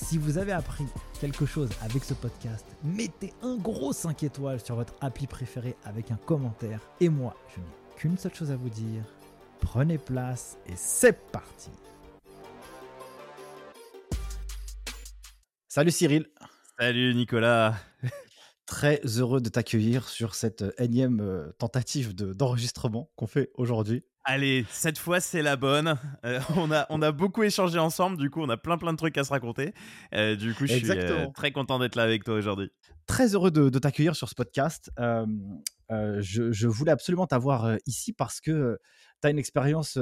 Si vous avez appris quelque chose avec ce podcast, mettez un gros 5 étoiles sur votre appli préféré avec un commentaire. Et moi, je n'ai qu'une seule chose à vous dire. Prenez place et c'est parti Salut Cyril Salut Nicolas Très heureux de t'accueillir sur cette énième euh, tentative d'enregistrement qu'on fait aujourd'hui. Allez, cette fois c'est la bonne. Euh, on, a, on a beaucoup échangé ensemble, du coup on a plein plein de trucs à se raconter. Euh, du coup je suis euh, très content d'être là avec toi aujourd'hui. Très heureux de, t'accueillir sur ce podcast. Je, je, voulais absolument t'avoir ici parce que tu as une expérience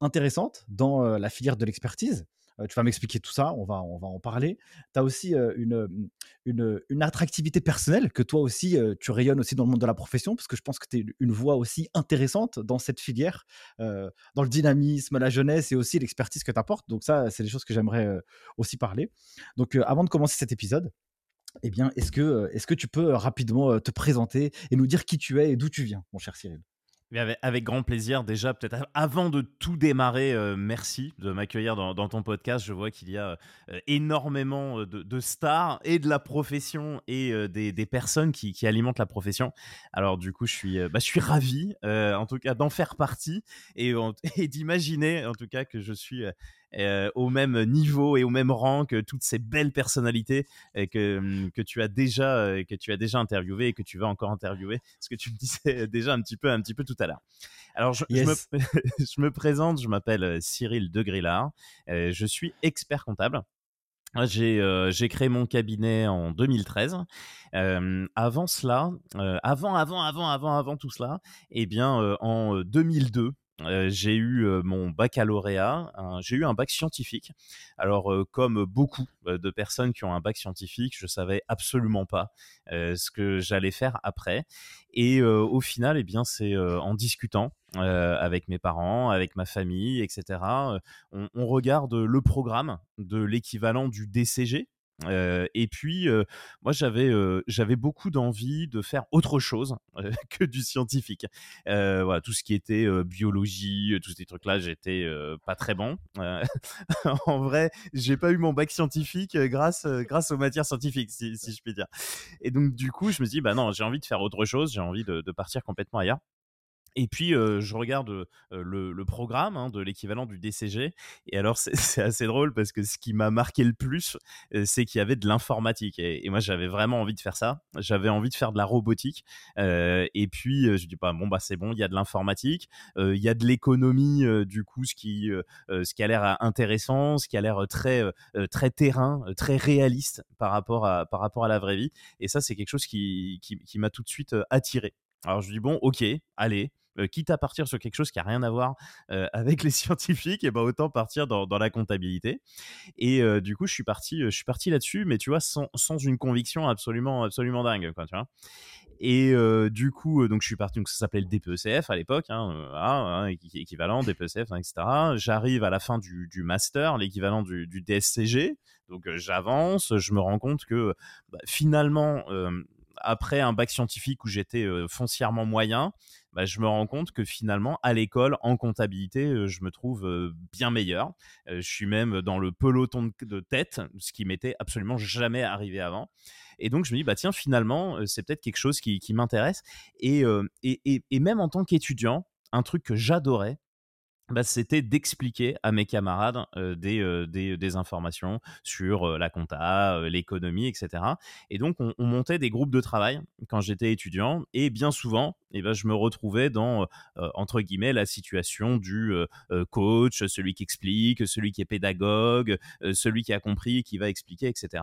intéressante dans la filière de l'expertise tu vas m'expliquer tout ça, on va, on va en parler. Tu as aussi une, une, une, attractivité personnelle que toi aussi, tu rayonnes aussi dans le monde de la profession, parce que je pense que tu es une voix aussi intéressante dans cette filière, dans le dynamisme, la jeunesse et aussi l'expertise que tu apportes. Donc ça, c'est des choses que j'aimerais aussi parler. Donc avant de commencer cet épisode, eh bien, est-ce que, est-ce que tu peux rapidement te présenter et nous dire qui tu es et d'où tu viens, mon cher Cyril? Avec, grand plaisir. Déjà, peut-être avant de tout démarrer, euh, merci de m'accueillir dans, ton podcast. Je vois qu'il y a euh, énormément euh, de, stars et de la profession et des, personnes qui, alimentent la profession. Alors du coup, je suis, bah, je suis ravi, en tout cas, d'en faire partie et, et d'imaginer, en tout cas, que je suis euh, au même niveau et au même rang que toutes ces belles personnalités que, hum, que tu as déjà euh, que tu as déjà interviewé et que tu vas encore interviewer. Ce que tu me disais déjà un petit peu un petit peu tout à l'heure. Alors je, me, je me, présente je m'appelle euh, Cyril de Grillard je suis expert comptable. J'ai créé mon cabinet en 2013. avant cela, avant, avant, avant, avant, avant tout cela, eh bien, en 2002, j'ai eu mon baccalauréat, j'ai eu un bac scientifique. Alors, comme beaucoup de personnes qui ont un bac scientifique, je savais absolument pas ce que j'allais faire après. Et au final, eh bien, c'est en discutant avec mes parents, avec ma famille, etc. on, on regarde le programme de l'équivalent du DCG, et puis, moi, j'avais j'avais beaucoup d'envie de faire autre chose que du scientifique. voilà, tout ce qui était biologie, tous ces trucs-là, j'étais pas très bon. en vrai, j'ai pas eu mon bac scientifique grâce grâce aux matières scientifiques, si, si, je puis dire. Et donc, du coup, je me dis, bah non, j'ai envie de faire autre chose, j'ai envie de, de partir complètement ailleurs. Et puis, je regarde le, programme hein, de l'équivalent du DCG. Et alors, c'est assez drôle parce que ce qui m'a marqué le plus, c'est qu'il y avait de l'informatique. Et, moi, j'avais vraiment envie de faire ça. J'avais envie de faire de la robotique. et puis, je dis pas, bon, bah, c'est bon, il y a de l'informatique. Il y a de l'économie, du coup, ce qui, ce qui a l'air intéressant, ce qui a l'air très, très terrain, très réaliste par rapport, à, par rapport à la vraie vie. Et ça, c'est quelque chose qui, qui, qui m'a tout de suite attiré. Alors je dis bon, ok, allez, euh, quitte à partir sur quelque chose qui a rien à voir euh, avec les scientifiques, et ben autant partir dans, la comptabilité. Et euh, du coup, je suis parti, je suis parti là-dessus, mais tu vois, sans, une conviction absolument, absolument dingue. Et du coup, donc je suis parti, donc ça s'appelait le DPECF à l'époque, hein, hein, équivalent DPECF, etc. J'arrive à la fin du, master, l'équivalent du, du, DSCG. Donc j'avance, je me rends compte que bah, finalement, après un bac scientifique où j'étais foncièrement moyen, bah, je me rends compte que finalement, à l'école, en comptabilité, je me trouve bien meilleur. je suis même dans le peloton de tête, ce qui m'était absolument jamais arrivé avant. Et donc, je me dis, bah tiens, finalement, c'est peut-être quelque chose qui, m'intéresse. Et, et, et, même en tant qu'étudiant, un truc que j'adorais, bah, c'était d'expliquer à mes camarades des, des, informations sur la compta, l'économie, etc. Et donc, on, montait des groupes de travail quand j'étais étudiant. Et bien souvent, eh ben, je me retrouvais dans, entre guillemets, la situation du coach, celui qui explique, celui qui est pédagogue, celui qui a compris, qui va expliquer, etc.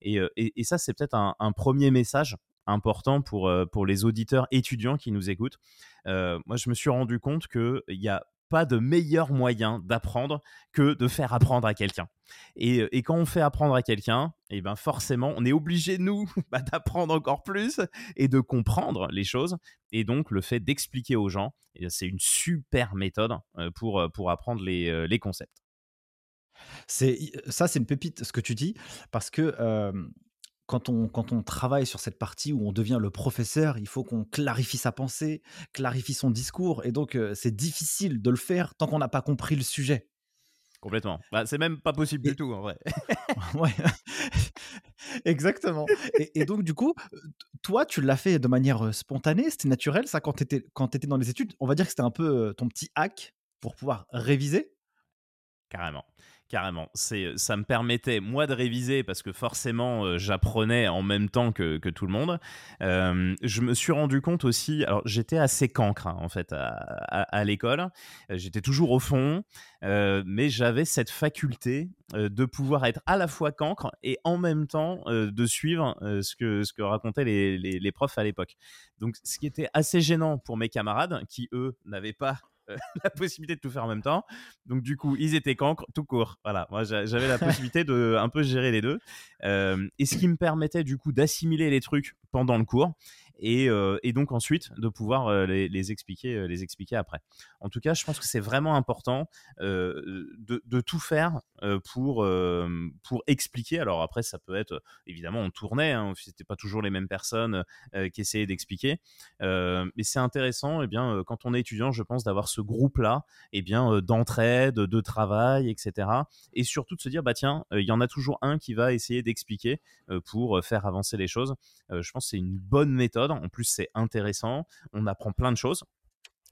Et, et, ça, c'est peut-être un, premier message important pour, pour les auditeurs étudiants qui nous écoutent. moi, je me suis rendu compte qu'il y a pas de meilleur moyen d'apprendre que de faire apprendre à quelqu'un. Et, et, quand on fait apprendre à quelqu'un, et eh ben forcément, on est obligé, nous, bah, d'apprendre encore plus et de comprendre les choses. Et donc, le fait d'expliquer aux gens, eh c'est une super méthode pour, pour apprendre les, les concepts. C'est ça, c'est une pépite ce que tu dis, parce que quand on, quand on travaille sur cette partie où on devient le professeur, il faut qu'on clarifie sa pensée, clarifie son discours. Et donc, c'est difficile de le faire tant qu'on n'a pas compris le sujet. Complètement. Bah, c'est même pas possible du tout, en vrai. ouais, exactement. Et, donc, du coup, toi, tu l'as fait de manière spontanée, c'était naturel, ça, quand tu étais, étais dans les études? On va dire que c'était un peu ton petit hack pour pouvoir réviser? Carrément carrément. C'est, ça me permettait moi de réviser parce que forcément j'apprenais en même temps que, tout le monde. je me suis rendu compte aussi, alors j'étais assez cancre hein, en fait à, l'école. J'étais toujours au fond, mais j'avais cette faculté de pouvoir être à la fois cancre et en même temps de suivre ce que ce que racontaient les, profs à l'époque. Donc ce qui était assez gênant pour mes camarades qui eux n'avaient pas euh, la possibilité de tout faire en même temps. Donc du coup, ils étaient cancres tout court. Voilà, moi j'avais la possibilité de un peu gérer les deux. Euh, et ce qui me permettait du coup d'assimiler les trucs pendant le cours euh, et, donc ensuite de pouvoir euh, les, expliquer, euh, les expliquer après. En tout cas, je pense que c'est vraiment important de, tout faire pour, pour expliquer. Alors après, ça peut être, évidemment, on tournait, hein, c'était pas toujours les mêmes personnes qui essayaient d'expliquer, mais c'est intéressant, eh bien, quand on est étudiant, je pense, d'avoir ce groupe-là, et eh bien, d'entraide, de travail, etc. Et surtout de se dire, bah tiens, il y en a toujours un qui va essayer d'expliquer pour faire avancer les choses. je pense que c'est une bonne méthode en plus, c'est intéressant. On apprend plein de choses.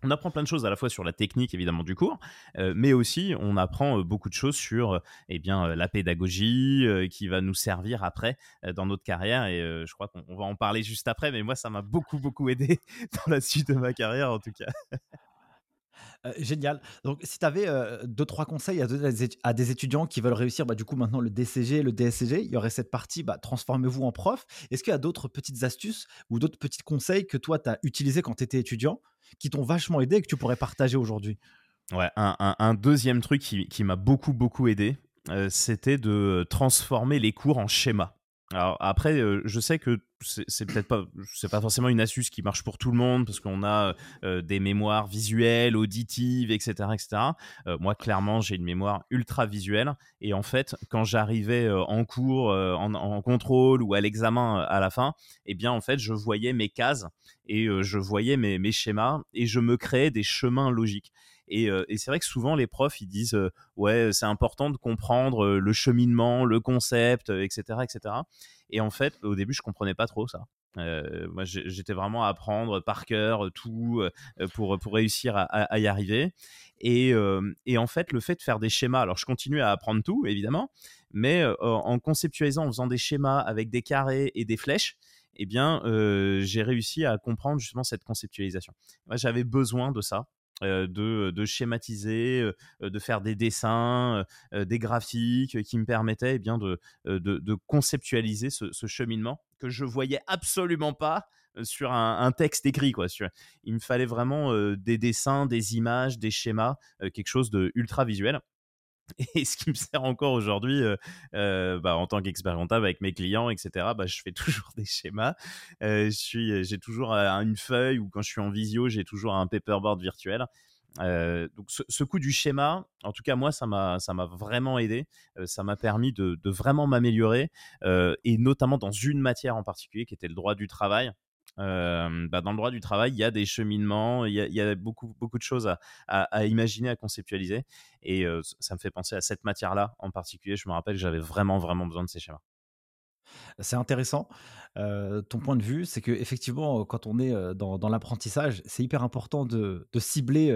On apprend plein de choses à la fois sur la technique évidemment du cours, euh, mais aussi on apprend euh, beaucoup de choses sur euh, eh bien la pédagogie qui va nous servir après dans notre carrière et je crois qu'on va en parler juste après. Mais moi ça m'a beaucoup beaucoup aidé dans la suite de ma carrière en tout cas. génial. Donc, si tu avais deux, trois conseils à donner à des étudiants qui veulent réussir, bah, du coup, maintenant le DCG, le DSCG, il y aurait cette partie, bah, transformez-vous en prof. Est-ce qu'il y a d'autres petites astuces ou d'autres petits conseils que toi, tu as utilisés quand tu étais étudiant qui t'ont vachement aidé et que tu pourrais partager aujourd'hui? Ouais, un, deuxième truc qui, m'a beaucoup, beaucoup aidé, c'était de transformer les cours en schéma. Alors après, je sais que c'est peut-être pas, c'est pas forcément une astuce qui marche pour tout le monde parce qu'on a des mémoires visuelles, auditives, etc., etc. moi, clairement, j'ai une mémoire ultra visuelle et en fait, quand j'arrivais en cours, en, contrôle ou à l'examen à la fin, eh bien, en fait, je voyais mes cases et je voyais mes, mes schémas et je me créais des chemins logiques. Et, c'est vrai que souvent les profs ils disent ouais c'est important de comprendre le cheminement, le concept, etc., etc. Et en fait au début je comprenais pas trop ça. moi, j'étais vraiment à apprendre par cœur tout pour, pour réussir à, y arriver. Et, et, en fait, le fait de faire des schémas, alors je continue à apprendre tout, évidemment, mais en conceptualisant, en faisant des schémas avec des carrés et des flèches, eh bien, j'ai réussi à comprendre justement cette conceptualisation. Moi, j'avais besoin de ça de, schématiser, de faire des dessins, des graphiques qui me permettaient eh bien, de, de, conceptualiser ce, cheminement que je voyais absolument pas sur un, texte écrit. Quoi. il me fallait vraiment des dessins, des images, des schémas, quelque chose de ultra visuel. Et ce qui me sert encore aujourd'hui, euh, euh, bah, en tant qu'expert comptable avec mes clients, etc., bah, je fais toujours des schémas. Euh, j'ai toujours une feuille ou quand je suis en visio, j'ai toujours un paperboard virtuel. donc ce, coup du schéma, en tout cas moi, ça m'a vraiment aidé. ça m'a permis de, de vraiment m'améliorer et notamment dans une matière en particulier qui était le droit du travail. Bah, dans le droit du travail, il y a des cheminements, il y a, beaucoup, beaucoup de choses à, imaginer, à conceptualiser. Et ça me fait penser à cette matière-là en particulier. Je me rappelle que j'avais vraiment, vraiment besoin de ces schémas. C'est intéressant. ton point de vue, c'est que effectivement, quand on est dans, l'apprentissage, c'est hyper important de, cibler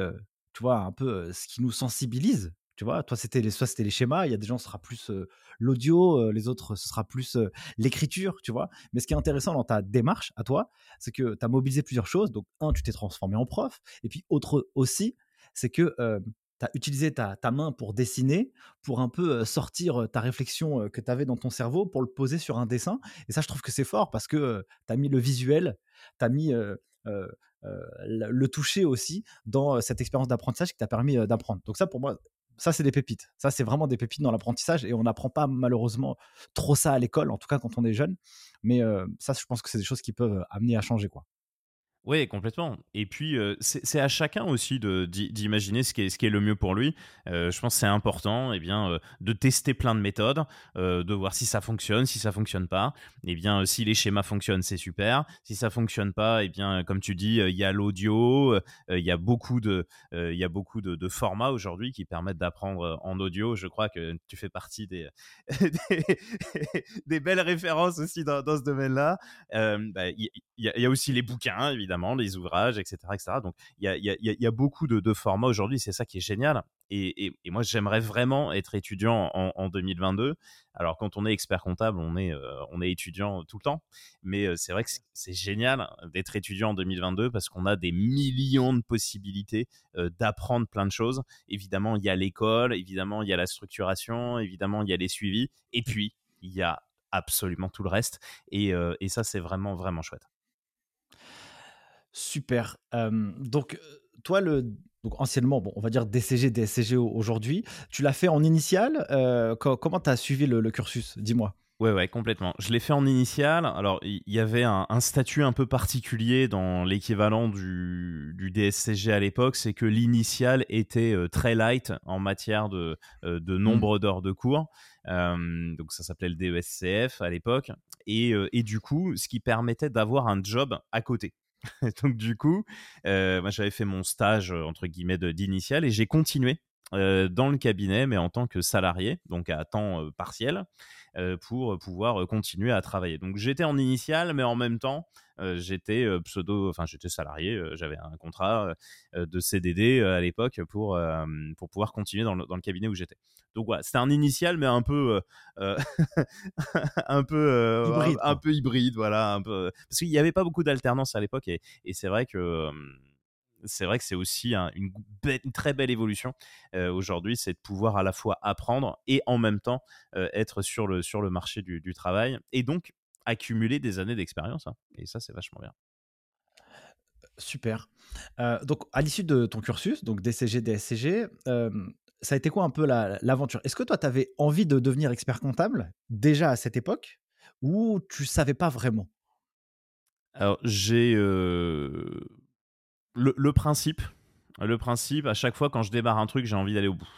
tu vois, un peu ce qui nous sensibilise. Tu vois, toi, c'était les, soit c'était les schémas, il y a des gens, ce sera plus l'audio, les autres, ce sera plus l'écriture, tu vois? Mais ce qui est intéressant dans ta démarche à toi, c'est que tu as mobilisé plusieurs choses. Donc, un, tu t'es transformé en prof. Et puis, autre aussi, c'est que tu as utilisé ta, main pour dessiner, pour un peu sortir ta réflexion que tu avais dans ton cerveau, pour le poser sur un dessin. Et ça, je trouve que c'est fort parce que tu as mis le visuel, tu as mis le toucher aussi dans cette expérience d'apprentissage qui t'a permis d'apprendre. Donc ça, pour moi, ça, c'est des pépites. Ça, c'est vraiment des pépites dans l'apprentissage et on n'apprend pas malheureusement trop ça à l'école, en tout cas quand on est jeune. Mais ça, je pense que c'est des choses qui peuvent amener à changer. quoi. Oui, complètement. Et puis, c'est à chacun aussi d'imaginer ce, qui est, ce qui est le mieux pour lui. je pense que c'est important eh bien, de tester plein de méthodes, de voir si ça fonctionne, si ça fonctionne pas. Eh bien, si les schémas fonctionnent, c'est super. Si ça fonctionne pas, eh bien, comme tu dis, il y a l'audio, il y a beaucoup de, il y a beaucoup de, formats aujourd'hui qui permettent d'apprendre en audio. Je crois que tu fais partie des, des, belles références aussi dans, ce domaine-là. Bah, il y, a aussi les bouquins, évidemment les ouvrages, etc. etc. Donc il y a, beaucoup de, formats aujourd'hui, c'est ça qui est génial. Et, moi, j'aimerais vraiment être étudiant en, 2022. Alors, quand on est expert comptable, on est, euh, étudiant tout le temps. Mais euh, c'est vrai que c'est génial d'être étudiant en 2022 parce qu'on a des millions de possibilités euh, d'apprendre plein de choses. Évidemment, il y a l'école, évidemment, il y a la structuration, évidemment, il y a les suivis. Et puis, il y a absolument tout le reste. et ça, c'est vraiment, vraiment chouette. Super. donc, toi, le, donc anciennement, bon, on va dire DCG, DSCG aujourd'hui, tu l'as fait en initial. comment tu as suivi le, cursus Dis-moi? Ouais, ouais, complètement. Je l'ai fait en initial. Alors, il y, avait un, statut un peu particulier dans l'équivalent du, DSCG à l'époque, c'est que l'initial était très light en matière de, de mmh. nombre d'heures de cours. donc, ça s'appelait le DESCF à l'époque. Et, et, du coup, ce qui permettait d'avoir un job à côté. donc du coup, euh, moi j'avais fait mon stage entre guillemets d'initial et j'ai continué euh, dans le cabinet, mais en tant que salarié, donc à temps euh, partiel, pour pouvoir continuer à travailler. Donc j'étais en initial, mais en même temps, j'étais pseudo, enfin j'étais salarié, j'avais un contrat de CDD à l'époque pour, pour pouvoir continuer dans le, dans le cabinet où j'étais. Donc voilà, c'était un initial, mais un peu, un peu, hybride, un, peu hybride, voilà, un peu, parce qu'il n'y avait pas beaucoup d'alternance à l'époque et, et c'est vrai que c'est vrai que c'est aussi une, très belle évolution aujourd'hui, c'est de pouvoir à la fois apprendre et en même temps être sur le, sur le marché du, travail et donc accumuler des années d'expérience. Hein. Et ça, c'est vachement bien. Super. donc, à l'issue de ton cursus, donc DCG, DSCG, ça a été quoi un peu l'aventure? Est-ce que toi, tu avais envie de devenir expert comptable déjà à cette époque ou tu savais pas vraiment? Alors, j'ai le, principe, le principe, à chaque fois quand je démarre un truc, j'ai envie d'aller au bout.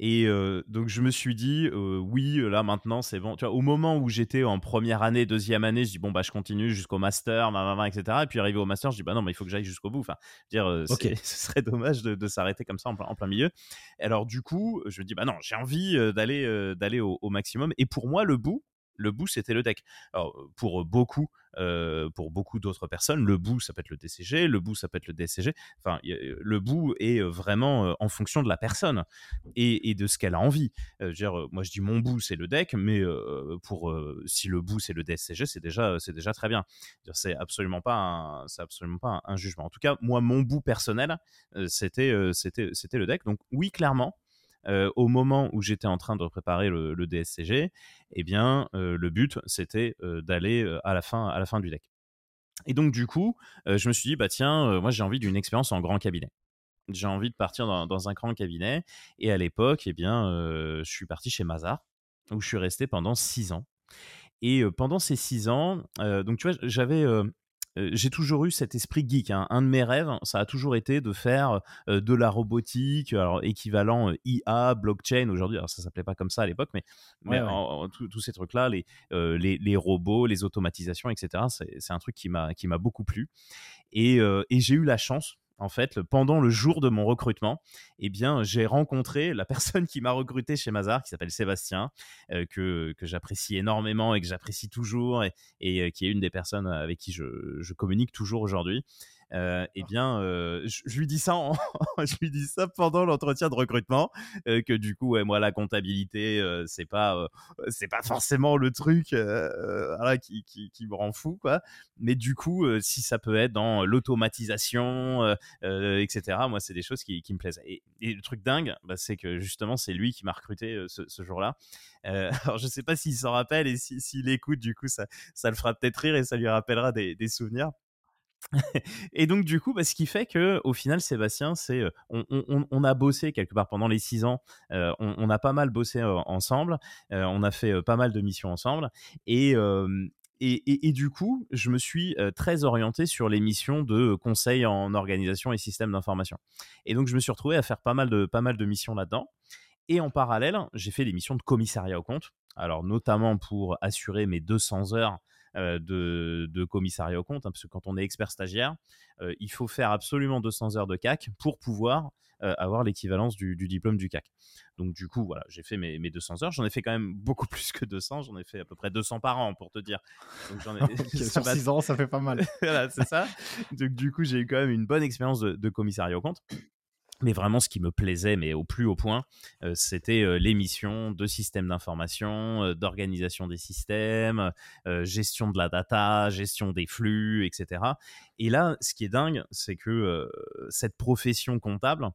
Et euh, donc je me suis dit, euh, oui, là maintenant c'est bon. Tu vois, au moment où j'étais en première année, deuxième année, je dis bon bah je continue jusqu'au master, etc. Et puis arrivé au master, je dis bah non, mais il faut que j'aille jusqu'au bout. Enfin, dire, euh, ce serait dommage de, s'arrêter comme ça en plein, milieu. Alors du coup, je me dis bah non, j'ai envie d'aller d'aller au, maximum. Et pour moi, le bout, le bout, c'était le deck. Alors, pour beaucoup, euh, pour beaucoup d'autres personnes, le bout, ça peut être le DCG, le bout, ça peut être le DCG. Enfin, le bout est vraiment en fonction de la personne et, de ce qu'elle a envie. dire, moi, je dis mon bout, c'est le deck, mais pour si le bout, c'est le DCG, c'est déjà, c'est déjà très bien. C'est absolument pas, c'est absolument pas un, jugement. En tout cas, moi, mon bout personnel, c'était, c'était, c'était le deck. Donc, oui, clairement. Au moment où j'étais en train de préparer le, DSCG, eh bien, le but, c'était d'aller à, la fin, à la fin du deck. Et donc, du coup, je me suis dit, bah tiens, moi, j'ai envie d'une expérience en grand cabinet. J'ai envie de partir dans, un grand cabinet. Et à l'époque, eh bien, je suis parti chez Mazar, où je suis resté pendant six ans. Et pendant ces six ans, donc tu vois, j'avais j'ai toujours eu cet esprit geek. Hein. Un de mes rêves, ça a toujours été de faire euh, de la robotique, alors équivalent euh, IA, blockchain aujourd'hui. Alors ça s'appelait pas comme ça à l'époque, mais, tous ces trucs-là, les, les, robots, les automatisations, etc. C'est un truc qui m'a qui m'a beaucoup plu. Et, et j'ai eu la chance en fait, pendant le jour de mon recrutement, eh bien, j'ai rencontré la personne qui m'a recruté chez Mazar, qui s'appelle Sébastien, euh, que, que j'apprécie énormément et que j'apprécie toujours, et, euh, qui est une des personnes avec qui je, je communique toujours aujourd'hui. Eh bien, je, lui dis ça, je lui dis ça pendant l'entretien de recrutement, que du coup, moi, la comptabilité, c'est pas, c'est pas forcément le truc, qui, qui, qui, me rend fou, quoi. Mais du coup, si ça peut être dans l'automatisation, etc. Moi, c'est des choses qui, qui me plaisent. Et, le truc dingue, bah, c'est que justement, c'est lui qui m'a recruté ce, jour-là. alors, je sais pas s'il s'en rappelle et s'il écoute, du coup, ça, ça le fera peut-être rire et ça lui rappellera des, des souvenirs et donc du coup, bah, ce qui fait que au final, Sébastien, c'est on, a bossé quelque part pendant les six ans. on, a pas mal bossé ensemble. on a fait pas mal de missions ensemble. Et, et, du coup, je me suis très orienté sur les missions de conseil en organisation et système d'information. Et donc, je me suis retrouvé à faire pas mal de, pas mal de missions là-dedans. Et en parallèle, j'ai fait des missions de commissariat au compte. Alors, notamment pour assurer mes 200 heures euh, de, commissariat au compte, hein, parce que quand on est expert stagiaire, euh, il faut faire absolument 200 heures de CAC pour pouvoir euh, avoir l'équivalence du, diplôme du CAC. Donc du coup, voilà, j'ai fait mes, 200 heures. J'en ai fait quand même beaucoup plus que 200. J'en ai fait à peu près 200 par an, pour te dire. Donc j'en ai... sur 6 ans, ça fait pas mal. voilà, c'est ça. Donc du coup, j'ai eu quand même une bonne expérience de commissariat au compte. Mais vraiment, ce qui me plaisait, mais au plus haut point, euh, c'était euh, l'émission de systèmes d'information, euh, d'organisation des systèmes, gestion de la data, gestion des flux, etc. Et là, ce qui est dingue, c'est que cette profession comptable,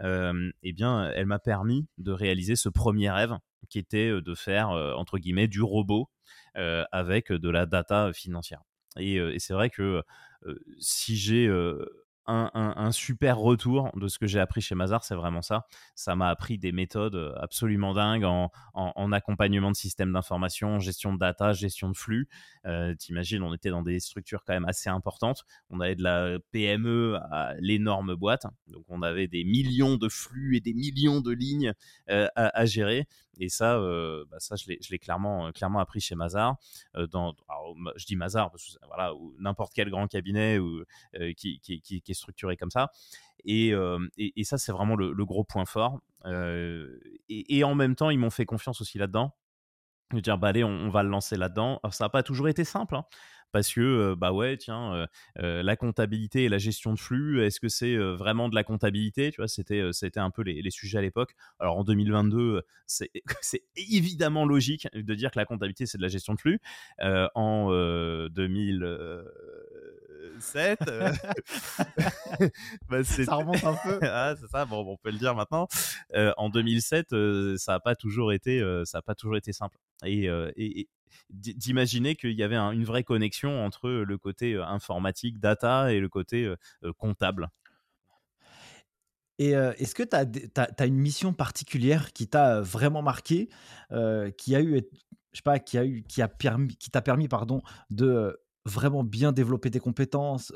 eh bien, elle m'a permis de réaliser ce premier rêve, qui était de faire entre guillemets du robot avec de la data financière. Et c'est vrai que si j'ai un, super retour de ce que j'ai appris chez Mazar, c'est vraiment ça. Ça m'a appris des méthodes euh, absolument dingues en, accompagnement de systèmes d'information, gestion de data, gestion de flux. Euh, T'imagines, on était dans des structures quand même assez importantes. On avait de la PME à l'énorme boîte, donc on avait des millions de flux et des millions de lignes euh, à, gérer. Et ça, bah ça je l'ai clairement, clairement appris chez Mazar. Dans, je dis Mazar parce que voilà, n'importe quel grand cabinet ou, qui, est structuré comme ça. Et, et, ça, c'est vraiment le, gros point fort. Et, en même temps, ils m'ont fait confiance aussi là-dedans. De dire, bah allez, on, va le lancer là-dedans. Ça n'a pas toujours été simple. Hein parce que bah ouais tiens la comptabilité et la gestion de flux est-ce que c'est vraiment de la comptabilité tu vois? C'était c'était un peu les, sujets à l'époque. Alors en 2022 c'est évidemment logique de dire que la comptabilité c'est de la gestion de flux. En 2007 bah, ça remonte un peu. Ah, c'est ça bon on peut le dire maintenant. En 2007 ça n'a pas toujours été ça a pas toujours été simple. Et, et, d'imaginer qu'il y avait une vraie connexion entre le côté informatique, data et le côté comptable. Et est-ce que tu as, une mission particulière qui t'a vraiment marqué, qui a eu, je sais pas, qui a eu, qui a permis, qui t'a permis, pardon, de vraiment bien développer tes compétences,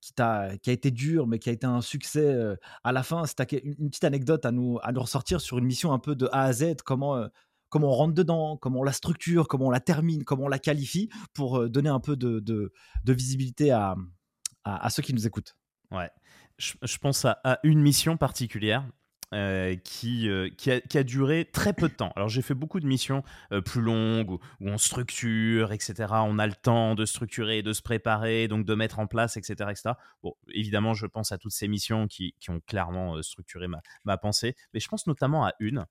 qui, t'a, qui a été dur, mais qui a été un succès à la fin? C'est une, une petite anecdote à nous, à nous ressortir sur une mission un peu de A à Z, comment comment on rentre dedans, comment on la structure, comment on la termine, comment on la qualifie, pour euh, donner un peu de, visibilité à, ceux qui nous écoutent. Ouais, je, pense à, une mission particulière. Euh, qui, euh, qui, a, duré très peu de temps. Alors j'ai fait beaucoup de missions plus longues où, on structure, etc. On a le temps de structurer, de se préparer, donc de mettre en place, etc. etc. Bon, évidemment, je pense à toutes ces missions qui, ont clairement structuré ma, pensée, mais je pense notamment à une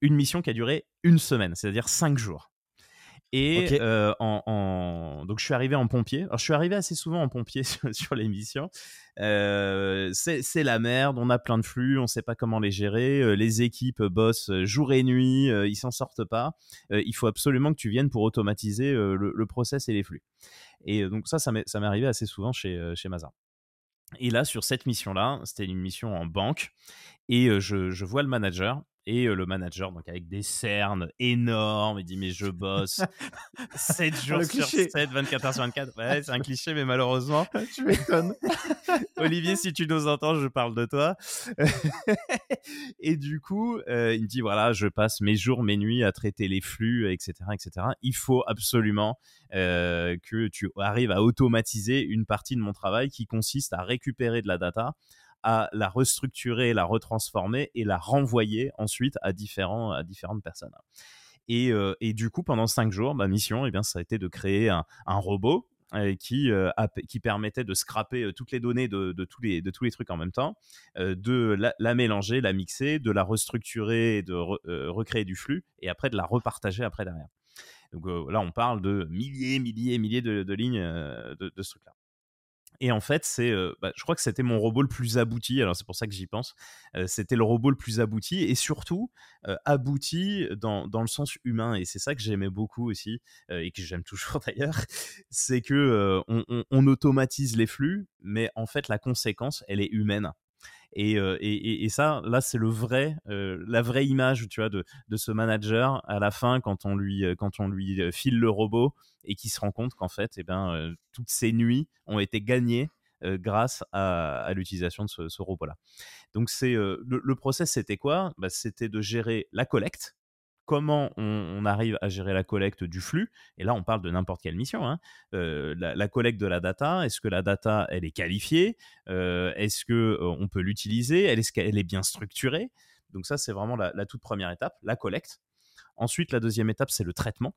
une mission qui a duré une semaine, c'est-à-dire cinq jours. Et euh, en, donc je suis arrivé en pompier. Alors je suis arrivé assez souvent en pompier sur, les missions. Euh, c'est la merde, on a plein de flux, on ne sait pas comment les gérer. Euh, les équipes bossent jour et nuit, ils s'en sortent pas. il faut absolument que tu viennes pour automatiser le, process et les flux. Et donc ça, ça m'est arrivé assez souvent chez, chez Mazar. Et là, sur cette mission-là, c'était une mission en banque. Et je, je vois le manager et le manager, donc avec des cernes énormes, il dit Mais je bosse 7 jours sur 7, 24 heures sur 24. Ouais, c'est un cliché, mais malheureusement. tu m'étonnes. Olivier, si tu nous entends, je parle de toi. et du coup, il me dit Voilà, je passe mes jours, mes nuits à traiter les flux, etc. etc. Il faut absolument que tu arrives à automatiser une partie de mon travail qui consiste à récupérer de la data à la restructurer, la retransformer et la renvoyer ensuite à, différents, à différentes personnes. Et, euh, et du coup, pendant cinq jours, ma mission, eh bien, ça a été de créer un, un robot qui, qui permettait de scraper toutes les données de, tous les, de tous les trucs en même temps, de la, mélanger, la mixer, de la restructurer, de recréer du flux et après de la repartager après derrière. Donc là, on parle de milliers, milliers, milliers de, lignes de, de ce truc-là. Et en fait, c'est, bah, je crois que c'était mon robot le plus abouti. Alors c'est pour ça que j'y pense. c'était le robot le plus abouti et surtout abouti dans, dans, le sens humain. Et c'est ça que j'aimais beaucoup aussi et que j'aime toujours d'ailleurs. C'est que on, on, automatise les flux, mais en fait la conséquence, elle est humaine. Et, ça, là, c'est le vrai, la vraie image, tu vois, de, ce manager à la fin quand on lui, quand on lui file le robot et qui se rend compte qu'en fait, eh ben, toutes ces nuits ont été gagnées grâce à, l'utilisation de ce, robot-là. Donc c'est le, le, process, c'était quoi? Bah, C'était de gérer la collecte, comment on, arrive à gérer la collecte du flux. Et là, on parle de n'importe quelle mission. Hein. Euh, la, collecte de la data, est-ce que la data, elle est qualifiée? Euh, Est-ce que euh, on peut l'utiliser? Est-ce qu'elle est bien structurée? Donc ça, c'est vraiment la, toute première étape, la collecte. Ensuite, la deuxième étape, c'est le traitement.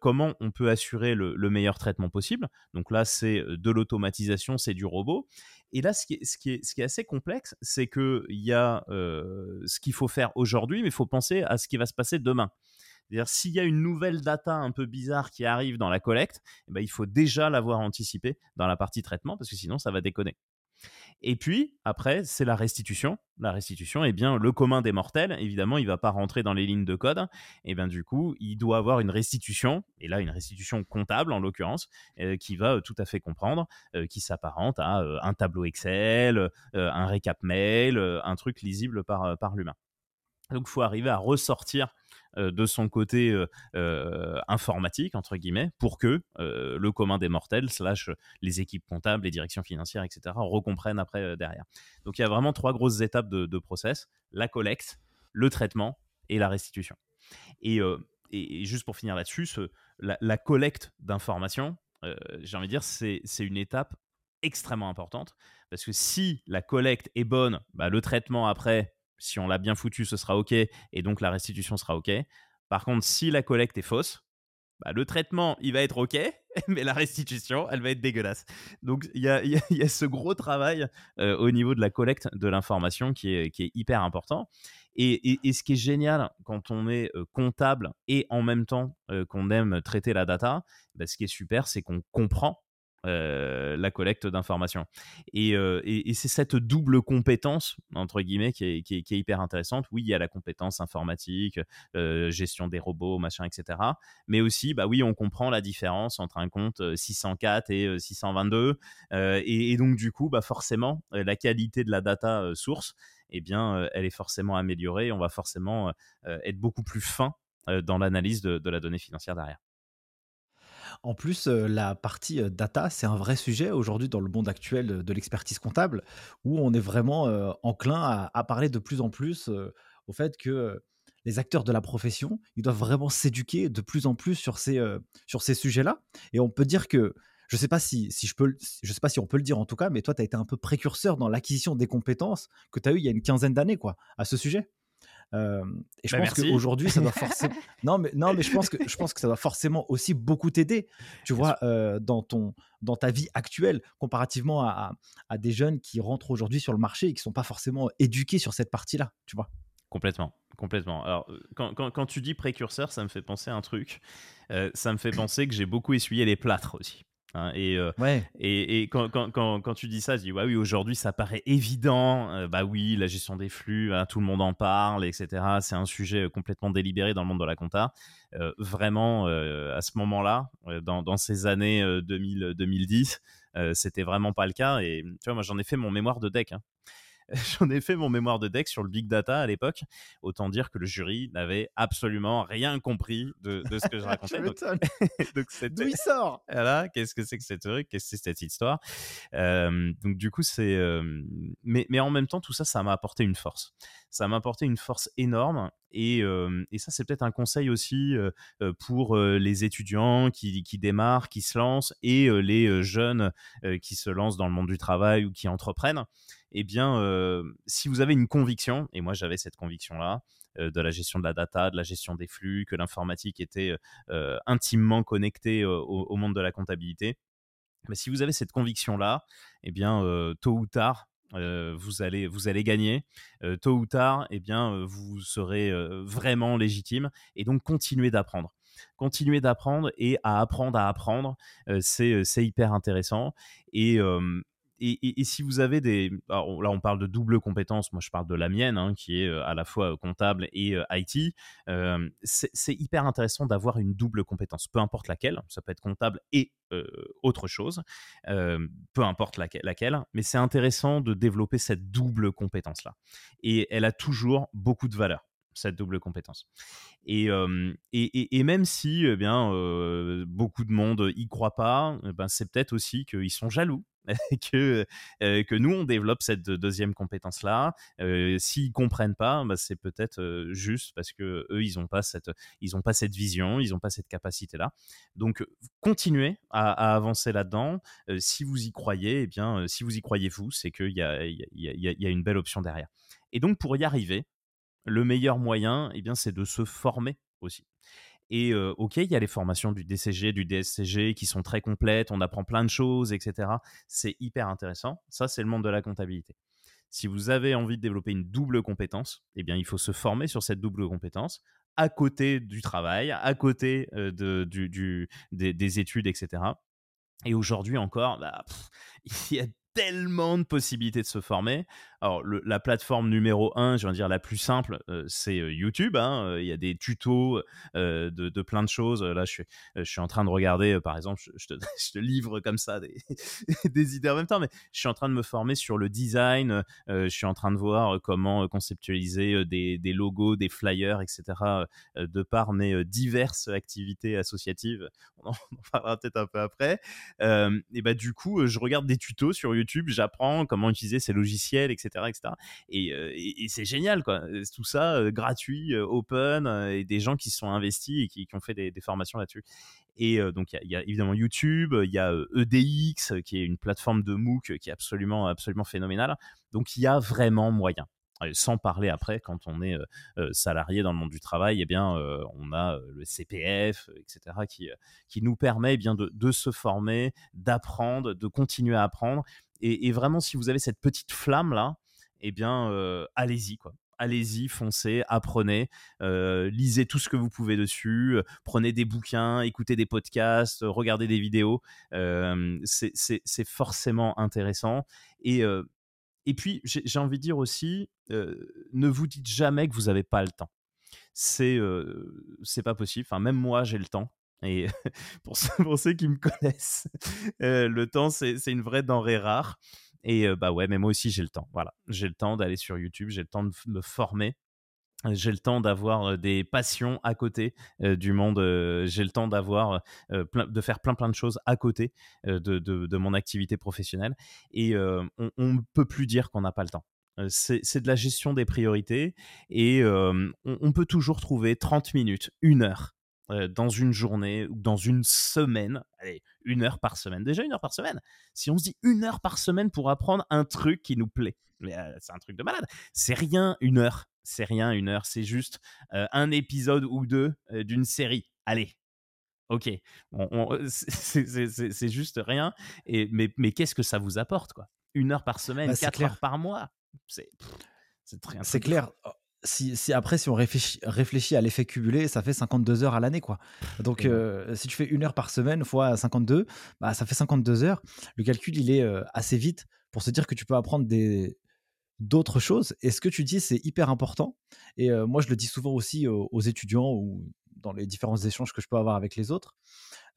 Comment on peut assurer le, meilleur traitement possible? Donc là, c'est de l'automatisation, c'est du robot. Et là, ce qui est, assez complexe, c'est qu'il y a ce qu'il faut faire aujourd'hui, mais il faut penser à ce qui va se passer demain. C'est-à-dire, s'il y a une nouvelle data un peu bizarre qui arrive dans la collecte, eh ben, il faut déjà l'avoir anticipé dans la partie traitement, parce que sinon, ça va déconner. Et puis, après, c'est la restitution. La restitution, eh bien, le commun des mortels, évidemment, il ne va pas rentrer dans les lignes de code. Et bien, du coup, il doit avoir une restitution, et là, une restitution comptable, en l'occurrence, euh, qui va euh, tout à fait comprendre, euh, qui s'apparente à un tableau Excel, un récap mail, un truc lisible par, par l'humain. Donc, il faut arriver à ressortir de son côté euh, euh, informatique, entre guillemets, pour que le commun des mortels, les équipes comptables, les directions financières, etc., recomprennent après derrière. Donc il y a vraiment trois grosses étapes de, process, la collecte, le traitement et la restitution. Et, juste pour finir là-dessus, la, collecte d'informations, j'ai envie de dire, c'est une étape extrêmement importante parce que si la collecte est bonne, bah, le traitement après, si on l'a bien foutu, ce sera OK et donc la restitution sera OK. Par contre, si la collecte est fausse, bah, le traitement, il va être OK, mais la restitution, elle va être dégueulasse. Donc, il y a, ce gros travail au niveau de la collecte de l'information qui est, hyper important. Et, ce qui est génial quand on est comptable et en même temps qu'on aime traiter la data, bah, ce qui est super, c'est qu'on comprend euh, la collecte d'informations. Euh, et, c'est cette double compétence, entre guillemets, qui est, hyper intéressante. Oui, il y a la compétence informatique, euh, gestion des robots, machin, etc. Mais aussi, bah oui, on comprend la différence entre un compte 604 et 622. Et, donc, du coup, bah forcément, la qualité de la data source, eh bien, elle est forcément améliorée. On va forcément être beaucoup plus fin dans l'analyse de la donnée financière derrière. En plus, la partie data, c'est un vrai sujet aujourd'hui dans le monde actuel de l'expertise comptable, où on est vraiment enclin à, parler de plus en plus au fait que les acteurs de la profession, ils doivent vraiment s'éduquer de plus en plus sur ces, sur ces sujets-là. Et on peut dire que, je ne sais, pas si, je sais pas si on peut le dire en tout cas, mais toi, tu as été un peu précurseur dans l'acquisition des compétences que tu as eues il y a une quinzaine d'années quoi, à ce sujet et je bah, pense qu'aujourd'hui, ça doit forcément. non, mais, non, mais je pense, que, je pense que ça doit forcément aussi beaucoup t'aider, tu vois, dans, ton, dans ta vie actuelle, comparativement à, à, des jeunes qui rentrent aujourd'hui sur le marché et qui ne sont pas forcément éduqués sur cette partie-là, tu vois? Complètement, complètement. Alors, quand, quand, quand, tu dis précurseur, ça me fait penser à un truc. ça me fait penser que j'ai beaucoup essuyé les plâtres aussi. Hein, et, euh, et, et quand, quand, quand, tu dis ça, je dis ouais, oui, aujourd'hui ça paraît évident. Euh, bah oui, la gestion des flux, hein, tout le monde en parle, etc. C'est un sujet euh, complètement délibéré dans le monde de la compta. vraiment, à ce moment-là, dans, dans, ces années 2000, 2010, c'était vraiment pas le cas. Et tu vois, moi j'en ai fait mon mémoire de deck. Hein. j'en ai fait mon mémoire de deck sur le big data à l'époque. Autant dire que le jury n'avait absolument rien compris de, ce que je racontais. donc, D'où il sort? Voilà, qu'est-ce que c'est que cette truc Qu'est-ce que c'est cette histoire? Euh, Donc du coup, c'est. Euh, mais, mais en même temps, tout ça, ça m'a apporté une force. Ça m'a apporté une force énorme. Et, euh, et ça, c'est peut-être un conseil aussi pour les étudiants qui, qui, démarrent, qui se lancent, et les jeunes qui se lancent dans le monde du travail ou qui entreprennent eh bien, euh, si vous avez une conviction, et moi j'avais cette conviction-là, euh, de la gestion de la data, de la gestion des flux, que l'informatique était euh, intimement connectée au, monde de la comptabilité, Mais si vous avez cette conviction-là, eh bien, tôt ou tard, vous, allez, vous allez gagner. tôt ou tard, eh bien, vous serez vraiment légitime. Et donc, continuez d'apprendre. Continuez d'apprendre et à apprendre à apprendre, c'est hyper intéressant. Et, et, si vous avez des. là, on parle de double compétence. Moi, je parle de la mienne, hein, qui est à la fois comptable et IT. c'est hyper intéressant d'avoir une double compétence, peu importe laquelle. Ça peut être comptable et autre chose, peu importe laquelle, mais c'est intéressant de développer cette double compétence-là. Et elle a toujours beaucoup de valeur cette double compétence. Et, même si eh bien, beaucoup de monde y croit pas, eh ben, c'est peut-être aussi qu'ils sont jaloux que, nous, on développe cette deuxième compétence-là. Euh, S'ils comprennent pas, bah, c'est peut-être juste parce que eux, ils n'ont pas cette, pas cette vision, ils n'ont pas cette capacité-là. Donc, continuez à, avancer là-dedans. Si vous y croyez, eh bien, si vous y croyez vous, c'est qu'il y a, y, a, y a une belle option derrière. Et donc, pour y arriver, le meilleur moyen, eh bien, c'est de se former aussi. Et ok, il y a les formations du DCG, du DSCG qui sont très complètes, on apprend plein de choses, etc. C'est hyper intéressant. Ça, c'est le monde de la comptabilité. Si vous avez envie de développer une double compétence, eh bien, il faut se former sur cette double compétence à côté du travail, à côté des, études, etc. Et aujourd'hui encore, bah, il y a tellement de possibilités de se former. Alors, la plateforme numéro un, je vais dire la plus simple, euh, c'est euh, YouTube. Hein. Euh, il y a des tutos de, plein de choses. Là, je suis, en train de regarder, par exemple, je, te, livre comme ça des, idées en même temps, mais je suis en train de me former sur le design. je suis en train de voir comment conceptualiser des, logos, des flyers, etc. de par mes diverses activités associatives. On en, parlera peut-être un peu après. et bah, du coup, je regarde des tutos sur YouTube, j'apprends comment utiliser ces logiciels, etc. Et, c'est génial, quoi. Tout ça gratuit, open, et des gens qui se sont investis et qui, ont fait des, formations là-dessus. Et donc, il y, a évidemment YouTube, il y a EDX, qui est une plateforme de MOOC qui est absolument, absolument phénoménale. Donc, il y a vraiment moyen. sans parler après, quand on est salarié dans le monde du travail, eh bien, on a le CPF, etc., qui, qui nous permet eh bien, de, de, se former, d'apprendre, de continuer à apprendre et, vraiment, si vous avez cette petite flamme là, eh bien, euh, allez-y quoi. Allez-y, foncez, apprenez, euh, lisez tout ce que vous pouvez dessus, euh, prenez des bouquins, écoutez des podcasts, regardez des vidéos. c'est forcément intéressant. Et, et puis, j'ai envie de dire aussi, ne vous dites jamais que vous n'avez pas le temps. C'est c'est pas possible. Enfin, même moi, j'ai le temps. Et pour ceux, qui me connaissent, le temps, c'est une vraie denrée rare. Et euh, bah ouais, mais moi aussi, j'ai le temps. Voilà, j'ai le temps d'aller sur YouTube, j'ai le temps de me former. J'ai le temps d'avoir des passions à côté du monde. j'ai le temps d'avoir de faire plein plein de choses à côté de, de, mon activité professionnelle. Et on ne peut plus dire qu'on n'a pas le temps. C'est de la gestion des priorités et on, on, peut toujours trouver 30 minutes, une heure dans une journée ou dans une semaine, allez, une heure par semaine, déjà une heure par semaine. Si on se dit une heure par semaine pour apprendre un truc qui nous plaît, c'est un truc de malade. C'est rien une heure, c'est rien une heure, c'est juste un épisode ou deux d'une série. Allez, ok, c'est juste rien. Et, mais mais qu'est-ce que ça vous apporte quoi? Une heure par semaine, bah, quatre heures par mois, c'est c'est clair si, après, si on réfléchit, à l'effet cumulé, ça fait 52 heures à l'année. quoi. Donc, euh, si tu fais une heure par semaine fois 52, bah, ça fait 52 heures. Le calcul, il est euh, assez vite pour se dire que tu peux apprendre des d'autres choses. Et ce que tu dis, c'est hyper important. Et euh, moi, je le dis souvent aussi aux, étudiants ou dans les différents échanges que je peux avoir avec les autres.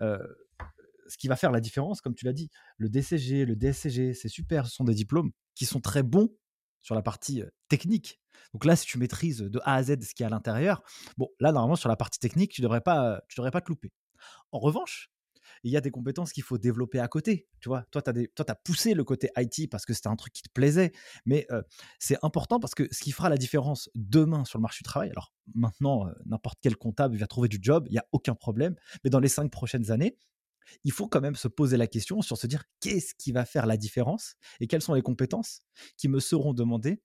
ce qui va faire la différence, comme tu l'as dit, le DCG, le DSCG, c'est super, ce sont des diplômes qui sont très bons sur la partie technique. Donc là, si tu maîtrises de A à Z ce qui est à l'intérieur, bon, là, normalement, sur la partie technique, tu ne devrais, pas, devrais pas te louper. En revanche, il y a des compétences qu'il faut développer à côté. Tu vois, toi, tu as, poussé le côté IT parce que c'était un truc qui te plaisait, mais c'est important parce que ce qui fera la différence demain sur le marché du travail, alors maintenant, n'importe quel comptable va trouver du job, il n'y a aucun problème, mais dans les cinq prochaines années, il faut quand même se poser la question sur se dire qu'est-ce qui va faire la différence et quelles sont les compétences qui me seront demandées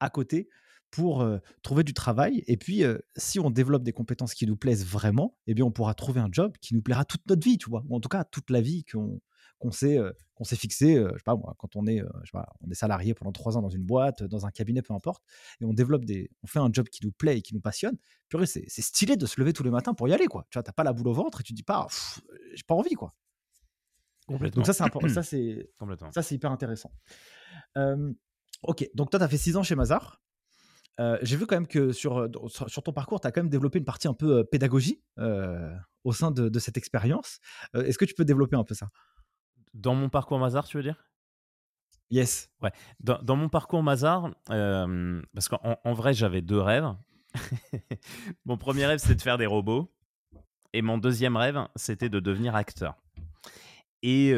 à côté pour trouver du travail. Et puis, si on développe des compétences qui nous plaisent vraiment, eh bien, on pourra trouver un job qui nous plaira toute notre vie, tu vois, ou en tout cas toute la vie qu'on qu'on s'est qu'on s'est fixé, je sais pas moi, quand on est, je sais pas, on est salarié pendant trois ans dans une boîte, dans un cabinet, peu importe, et on développe des, on fait un job qui nous plaît et qui nous passionne. Purée, c'est stylé de se lever tous les matins pour y aller, quoi. Tu vois, t'as pas la boule au ventre et tu dis pas, j'ai pas envie, quoi. Complètement. Donc ça, c'est important. ça, c'est ça, c'est hyper intéressant. ok, donc toi, tu as fait six ans chez Mazar. J'ai vu quand même que sur, sur ton parcours, tu as quand même développé une partie un peu pédagogie au sein de, de cette expérience. Est-ce que tu peux développer un peu ça? Dans mon parcours Mazar, tu veux dire? Yes. Ouais. Dans, dans mon parcours Mazar, parce qu'en vrai, j'avais deux rêves. mon premier rêve, c'était de faire des robots. Et mon deuxième rêve, c'était de devenir acteur. Et,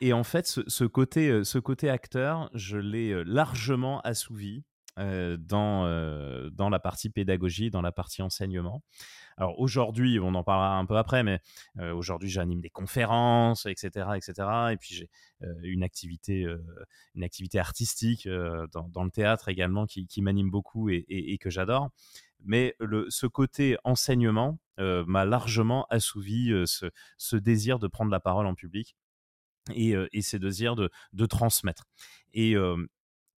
et, en fait, ce, ce, côté, ce côté acteur, je l'ai largement assouvi dans, dans la partie pédagogie, dans la partie enseignement. Alors aujourd'hui, on en parlera un peu après, mais aujourd'hui j'anime des conférences, etc., etc. Et puis j'ai une activité, une activité artistique dans, dans, le théâtre également qui, qui m'anime beaucoup et, et, que j'adore. Mais le, ce côté enseignement m'a largement assouvi ce, désir de prendre la parole en public et, et désir de, de transmettre. Et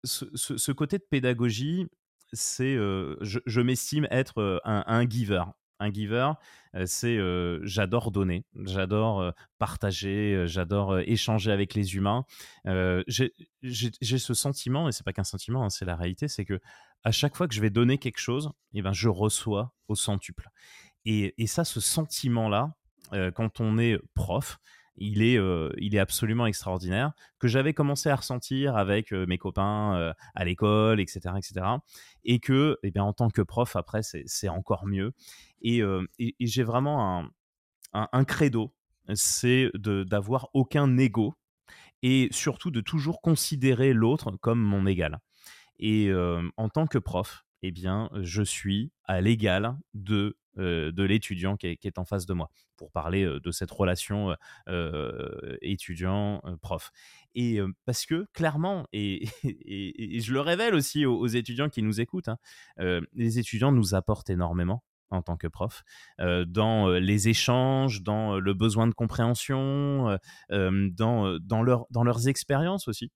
ce, côté de pédagogie, c'est, je, m'estime être un, giver. Un giver, c'est j'adore donner, j'adore partager, j'adore échanger avec les humains. j'ai ce sentiment, et c'est pas qu'un sentiment, hein, c'est la réalité, c'est que à chaque fois que je vais donner quelque chose, eh ben, je reçois au centuple. Et ça, ce sentiment-là, quand on est prof, il est, euh, il est absolument extraordinaire, que j'avais commencé à ressentir avec euh, mes copains euh, à l'école, etc., etc. Et que, eh bien, en tant que prof, après, c'est encore mieux. Et, j'ai vraiment un, un, credo, c'est d'avoir aucun ego et surtout de toujours considérer l'autre comme mon égal. Et en tant que prof, eh bien, je suis à l'égal de de l'étudiant qui, est en face de moi, pour parler euh, de cette relation euh, étudiant-prof. Et parce que clairement, et, je le révèle aussi aux, étudiants qui nous écoutent, hein, les étudiants nous apportent énormément en tant que prof, dans les échanges, dans le besoin de compréhension, dans, dans, leur, dans leurs expériences aussi.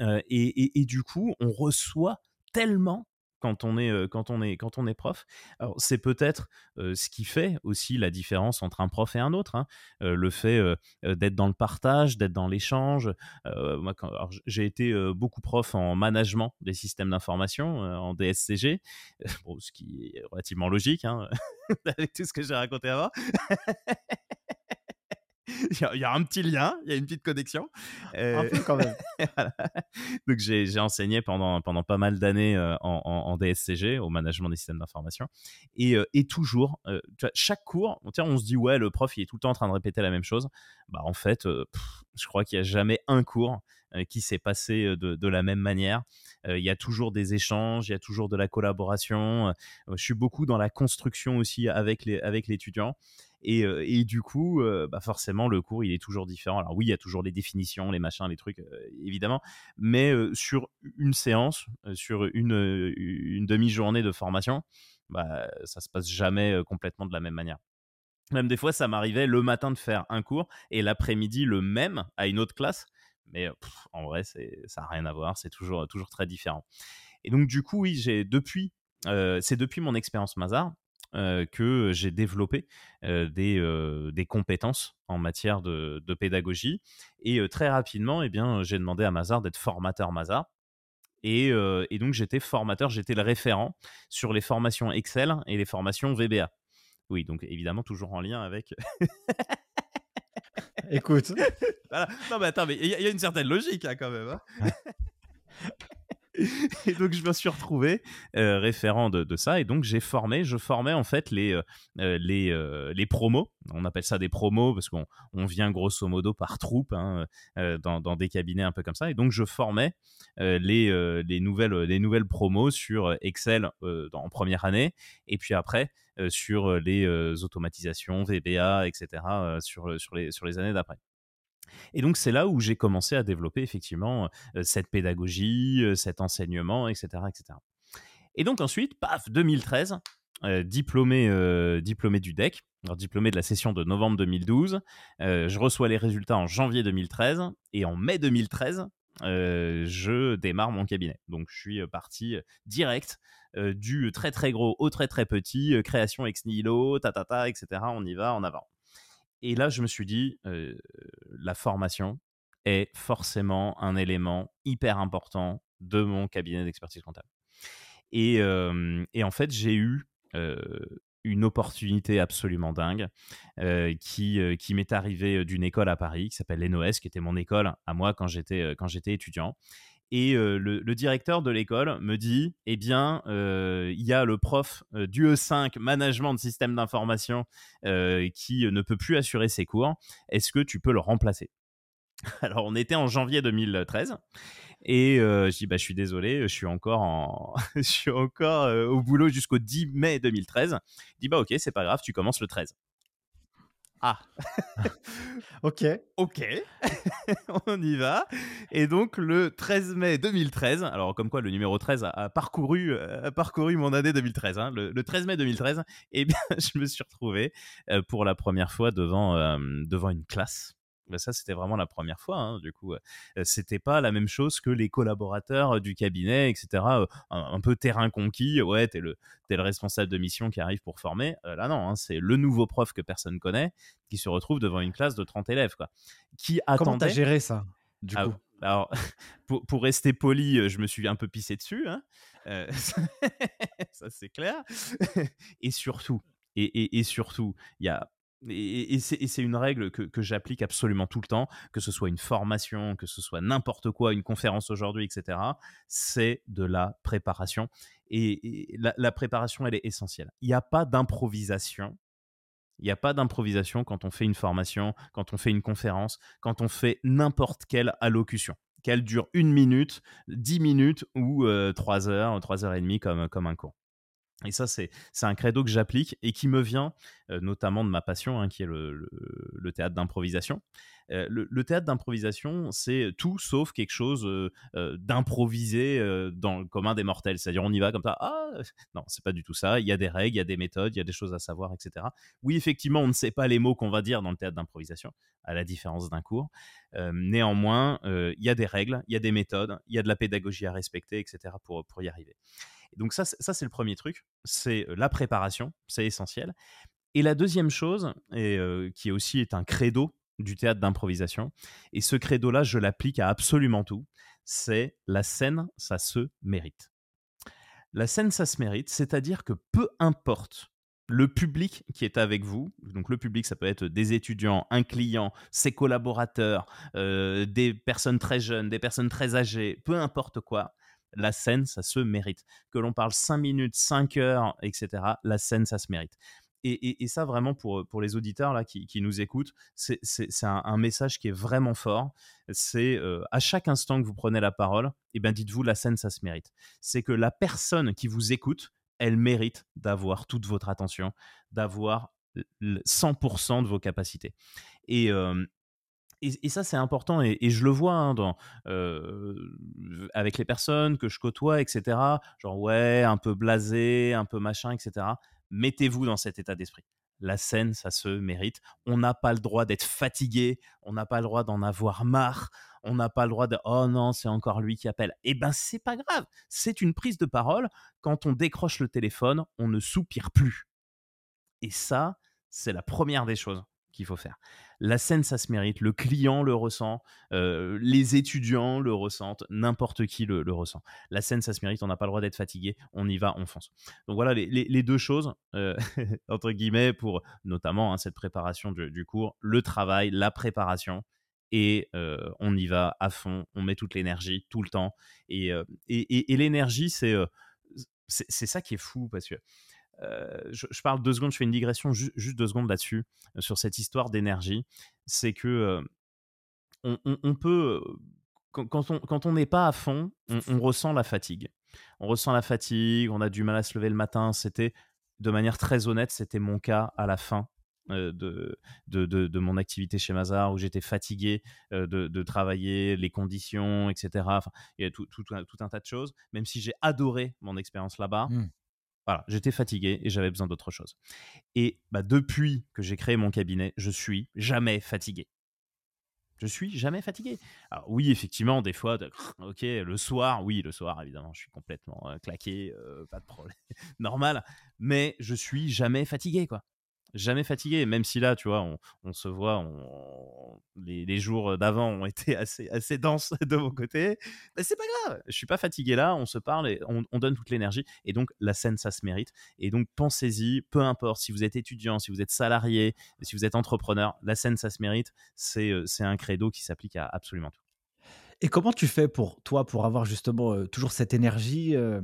et, du coup, on reçoit tellement quand on est quand on est quand on est prof. Alors c'est peut-être ce qui fait aussi la différence entre un prof et un autre. Hein. le fait d'être dans le partage, d'être dans l'échange. moi, j'ai été beaucoup prof en management des systèmes d'information en DSCG, ce qui est relativement logique hein, avec tout ce que j'ai raconté avant. il y, a un petit lien, il y a une petite connexion. un peu quand même. Donc j'ai enseigné pendant, pendant pas mal d'années euh, en, en, DSCG, au management des systèmes d'information. Et, euh, et, toujours, euh, tu vois, chaque cours, on, on se dit, ouais, le prof, il est tout le temps en train de répéter la même chose. Bah, en fait, je crois qu'il n'y a jamais un cours qui s'est passé de, de, la même manière. il y a toujours des échanges, il y a toujours de la collaboration. je suis beaucoup dans la construction aussi avec l'étudiant. Avec et, du coup, bah forcément, le cours, il est toujours différent. Alors oui, il y a toujours les définitions, les machins, les trucs, évidemment. Mais sur une séance, sur une, une demi-journée de formation, bah, ça se passe jamais complètement de la même manière. Même des fois, ça m'arrivait le matin de faire un cours et l'après-midi le même à une autre classe. Mais en vrai, ça n'a rien à voir. C'est toujours, toujours très différent. Et donc, du coup, oui, j'ai depuis, c'est depuis mon expérience Mazar que j'ai développé des, des, compétences en matière de, pédagogie. Et très rapidement, eh bien, j'ai demandé à Mazar d'être formateur Mazar. Et, et donc, j'étais formateur, j'étais le référent sur les formations Excel et les formations VBA. Oui, donc évidemment, toujours en lien avec. Écoute. Non, mais attends, mais il y, a une certaine logique hein, quand même. Hein. et donc je me suis retrouvé euh, référent de, ça et donc j'ai formé, je formais en fait les euh, euh, les, les promos. On appelle ça des promos parce qu'on on vient grosso modo par troupe hein, dans, des cabinets un peu comme ça et donc je formais les, les nouvelles les nouvelles promos sur Excel en première année et puis après sur les automatisations VBA etc sur sur les sur les années d'après. Et donc, c'est là où j'ai commencé à développer effectivement cette pédagogie, cet enseignement, etc., etc. Et donc, ensuite, paf, 2013, diplômé, diplômé du DEC, alors diplômé de la session de novembre 2012. je reçois les résultats en janvier 2013 et en mai 2013, je démarre mon cabinet. Donc je suis parti direct du très très gros au très très petit, création ex nihilo, ta, ta, ta etc. On y va en avant. Et là, je me suis dit, la formation est forcément un élément hyper important de mon cabinet d'expertise comptable. Et, en fait, j'ai eu une opportunité absolument dingue qui, m'est arrivée d'une école à Paris qui s'appelle l'ENOS, qui était mon école à moi quand j'étais étudiant. Et le, directeur de l'école me dit, eh bien, il y a le prof du E5, management de système d'information, qui ne peut plus assurer ses cours. Est-ce que tu peux le remplacer? Alors, on était en janvier 2013. Et je dis, bah, je suis désolé, je suis encore, en... je suis encore au boulot jusqu'au 10 mai 2013. Il dit, bah, ok, c'est pas grave, tu commences le 13. Ah. ok. Ok. on y va. Et donc le 13 mai 2013, alors comme quoi le numéro 13 a, parcouru, parcouru mon année 2013. Hein, le, 13 mai 2013, eh bien, je me suis retrouvé pour la première fois devant, devant une classe bah, ça, c'était vraiment la première fois. Hein, du coup, c'était pas la même chose que les collaborateurs du cabinet, etc. Un, peu terrain conquis. Ouais, t'es le, es le responsable de mission qui arrive pour former. là, non, hein, c'est le nouveau prof que personne connaît qui se retrouve devant une classe de 30 élèves. Quoi, qui Comment t'as géré ça du ah, coup? alors, pour, pour, rester poli, je me suis un peu pissé dessus. Hein. ça, c'est clair. et surtout, et, et, et surtout, il y a et, c'est une règle que, j'applique absolument tout le temps, que ce soit une formation, que ce soit n'importe quoi, une conférence aujourd'hui, etc. C'est de la préparation. Et, la, préparation, elle est essentielle. Il n'y a pas d'improvisation. Il n'y a pas d'improvisation quand on fait une formation, quand on fait une conférence, quand on fait n'importe quelle allocution. Qu'elle dure une minute, dix minutes ou euh, trois heures, trois heures et demie comme, comme un cours. Et ça, c'est un credo que j'applique et qui me vient notamment de ma passion, hein, qui est le, théâtre d'improvisation. le, théâtre d'improvisation, c'est tout sauf quelque chose d'improvisé dans le commun des mortels. C'est-à-dire, on y va comme ça. Ah, non, c'est pas du tout ça. Il y a des règles, il y a des méthodes, il y a des choses à savoir, etc. Oui, effectivement, on ne sait pas les mots qu'on va dire dans le théâtre d'improvisation, à la différence d'un cours. néanmoins, il y a des règles, il y a des méthodes, il y a de la pédagogie à respecter, etc. pour y arriver donc ça, ça c'est le premier truc, c'est la préparation, c'est essentiel. Et la deuxième chose, et, qui aussi est un credo du théâtre d'improvisation, et ce credo-là, je l'applique à absolument tout, c'est la scène, ça se mérite. La scène, ça se mérite, c'est-à-dire que peu importe le public qui est avec vous, donc le public, ça peut être des étudiants, un client, ses collaborateurs, des personnes très jeunes, des personnes très âgées, peu importe quoi, la scène, ça se mérite. Que l'on parle 5 minutes, 5 heures, etc., la scène, ça se mérite. Et, ça, vraiment, pour, les auditeurs là, qui, nous écoutent, c'est un, message qui est vraiment fort. C'est euh, à chaque instant que vous prenez la parole, et eh ben, dites-vous, la scène, ça se mérite. C'est que la personne qui vous écoute, elle mérite d'avoir toute votre attention, d'avoir 100% de vos capacités. Et, euh, et, ça, c'est important, et, je le vois hein, dans, avec les personnes que je côtoie, etc. Genre, ouais, un peu blasé, un peu machin, etc. Mettez-vous dans cet état d'esprit. La scène, ça se mérite. On n'a pas le droit d'être fatigué, on n'a pas le droit d'en avoir marre, on n'a pas le droit de oh non, c'est encore lui qui appelle. Eh ben, c'est pas grave, c'est une prise de parole. Quand on décroche le téléphone, on ne soupire plus. Et ça, c'est la première des choses qu'il faut faire. La scène, ça se mérite. Le client le ressent. Euh, les étudiants le ressentent. N'importe qui le, ressent. La scène, ça se mérite. On n'a pas le droit d'être fatigué. On y va, on fonce. Donc voilà les, deux choses, euh, entre guillemets, pour notamment hein, cette préparation du, cours. Le travail, la préparation. Et euh, on y va à fond. On met toute l'énergie, tout le temps. Et, et, et l'énergie, c'est c'est ça qui est fou parce que euh, je, parle deux secondes, je fais une digression juste deux secondes là-dessus, euh, sur cette histoire d'énergie. C'est que euh, on, peut, quand, on n'est pas à fond, on, ressent la fatigue. On ressent la fatigue, on a du mal à se lever le matin. C'était, de manière très honnête, c'était mon cas à la fin de, de, mon activité chez Mazar, où j'étais fatigué de, travailler, les conditions, etc. Il y a tout, tout, un tas de choses. Même si j'ai adoré mon expérience là-bas, mmh Voilà, j'étais fatigué et j'avais besoin d'autre chose. Et bah, depuis que j'ai créé mon cabinet, je suis jamais fatigué. Je suis jamais fatigué. Alors oui, effectivement, des fois, ok, le soir, oui, le soir, évidemment, je suis complètement euh, claqué, euh, pas de problème, normal. Mais je suis jamais fatigué, quoi jamais fatigué, même si là, tu vois, on, se voit, les, jours d'avant ont été assez, assez denses de mon côté. Mais c'est pas grave, je suis pas fatigué là, on se parle et on, donne toute l'énergie. Et donc, la scène, ça se mérite. Et donc, pensez-y, peu importe si vous êtes étudiant, si vous êtes salarié, si vous êtes entrepreneur, la scène, ça se mérite. C'est, euh, c'est un credo qui s'applique à absolument tout. Et comment tu fais pour toi, pour avoir justement euh, toujours cette énergie euh,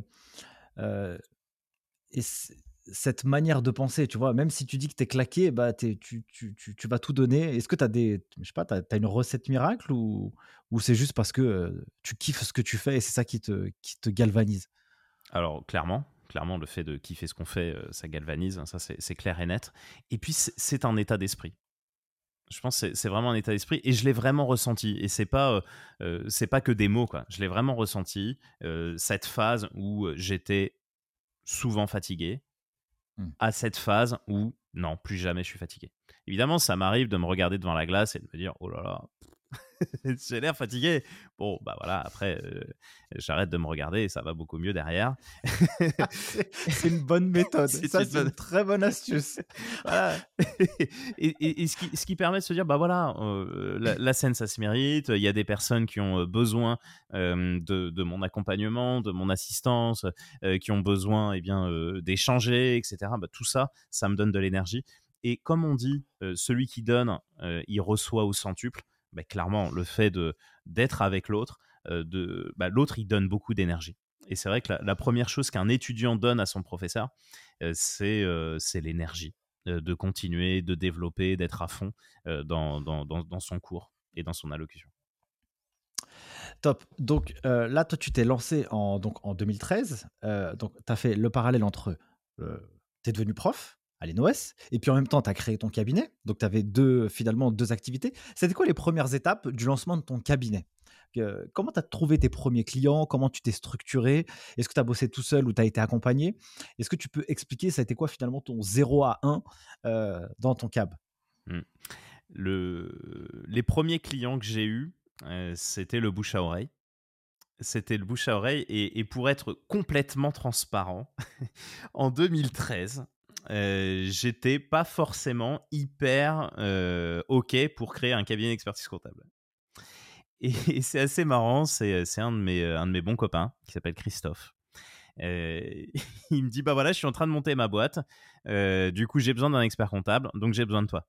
cette manière de penser, tu vois, même si tu dis que tu es claqué, bah, tu, tu, tu, vas tout donner. Est-ce que tu as des, je sais pas, as, une recette miracle ou, ou c'est juste parce que tu kiffes ce que tu fais et c'est ça qui te, qui te galvanise? Alors, clairement, clairement, le fait de kiffer ce qu'on fait, ça galvanise, hein, ça c'est clair et net. Et puis, c'est un état d'esprit. Je pense que c'est vraiment un état d'esprit et je l'ai vraiment ressenti. Et c'est pas, c'est pas que des mots, quoi. Je l'ai vraiment ressenti, cette phase où j'étais souvent fatigué, Mmh. à cette phase où non, plus jamais je suis fatigué. Évidemment, ça m'arrive de me regarder devant la glace et de me dire oh là là, j'ai l'air fatigué. Bon, bah voilà, après, euh, j'arrête de me regarder et ça va beaucoup mieux derrière. c'est une bonne méthode. ça, c'est une très bonne astuce. et, ce, qui, ce, qui, permet de se dire, bah voilà, euh, la, scène, ça se mérite. Il y a des personnes qui ont euh, besoin de, de, mon accompagnement, de mon assistance, qui ont besoin eh bien d'échanger, etc. Bah, tout ça, ça me donne de l'énergie. Et comme on dit, celui qui donne, il reçoit au centuple. Bah, clairement, le fait d'être avec l'autre, bah, l'autre, il donne beaucoup d'énergie. Et c'est vrai que la, première chose qu'un étudiant donne à son professeur, c'est l'énergie de continuer, de développer, d'être à fond dans, son cours et dans son allocution. Top. Donc là, toi, tu t'es lancé en, en 2013. donc, tu as fait le parallèle entre. tu es devenu prof, à l'ENOS, et puis en même temps, tu as créé ton cabinet, donc tu avais deux, finalement deux activités. C'était quoi les premières étapes du lancement de ton cabinet? Comment tu as trouvé tes premiers clients? Comment tu t'es structuré? Est-ce que tu as bossé tout seul ou tu as été accompagné? Est-ce que tu peux expliquer, ça a été quoi finalement ton 0 à 1 euh, dans ton cab? Mmh. le... Les premiers clients que j'ai eus, euh, c'était le bouche à oreille. C'était le bouche à oreille. Et, pour être complètement transparent, en 2013, euh, j'étais pas forcément hyper euh, OK pour créer un cabinet d'expertise comptable. Et, c'est assez marrant, c'est un, de mes, un de mes bons copains qui s'appelle Christophe. Euh, il me dit Bah voilà, je suis en train de monter ma boîte. du coup, j'ai besoin d'un expert comptable, donc j'ai besoin de toi.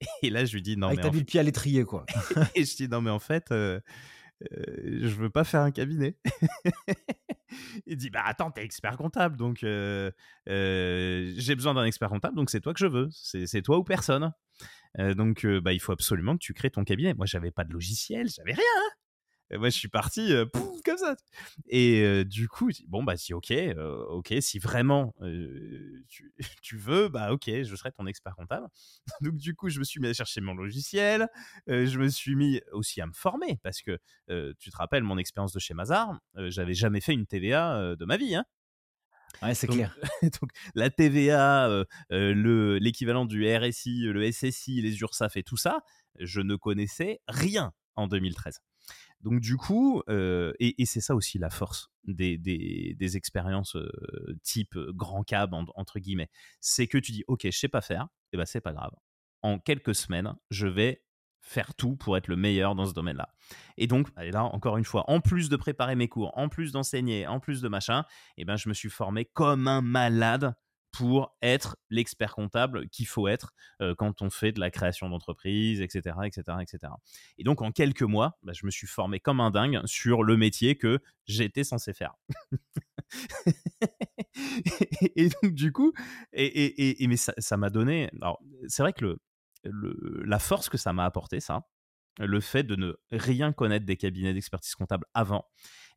Et là, je lui dis Non, Avec mais. T'as vu le pied à l'étrier, quoi. et je dis Non, mais en fait, je veux pas faire un cabinet. Il dit bah attends t'es expert comptable donc j'ai besoin d'un expert comptable donc c'est toi que je veux. C'est toi ou personne. Donc bah il faut absolument que tu crées ton cabinet. Moi j'avais pas de logiciel j'avais rien hein. Et moi, je suis parti comme ça. Et du coup, bon, bah, si, ok, ok, si vraiment tu, veux, bah, ok, je serai ton expert comptable. Donc, du coup, je me suis mis à chercher mon logiciel. je me suis mis aussi à me former parce que tu te rappelles mon expérience de chez Mazar, j'avais jamais fait une TVA de ma vie. Hein. Ouais, c'est clair. donc, la TVA, le l'équivalent du RSI, le SSI, les URSAF et tout ça, je ne connaissais rien en 2013. Donc du coup, euh, et, c'est ça aussi la force des, des, expériences euh, type euh, grand cab entre guillemets, c'est que tu dis ok, je sais pas faire, et ben c'est pas grave. En quelques semaines, je vais faire tout pour être le meilleur dans ce domaine-là. Et donc, là, encore une fois, en plus de préparer mes cours, en plus d'enseigner, en plus de machin, et ben, je me suis formé comme un malade pour être l'expert comptable qu'il faut être euh, quand on fait de la création d'entreprise, etc., etc., etc. Et donc en quelques mois, bah, je me suis formé comme un dingue sur le métier que j'étais censé faire. et, donc du coup, et, mais ça m'a donné. Alors c'est vrai que le, la force que ça m'a apporté, ça, le fait de ne rien connaître des cabinets d'expertise comptable avant,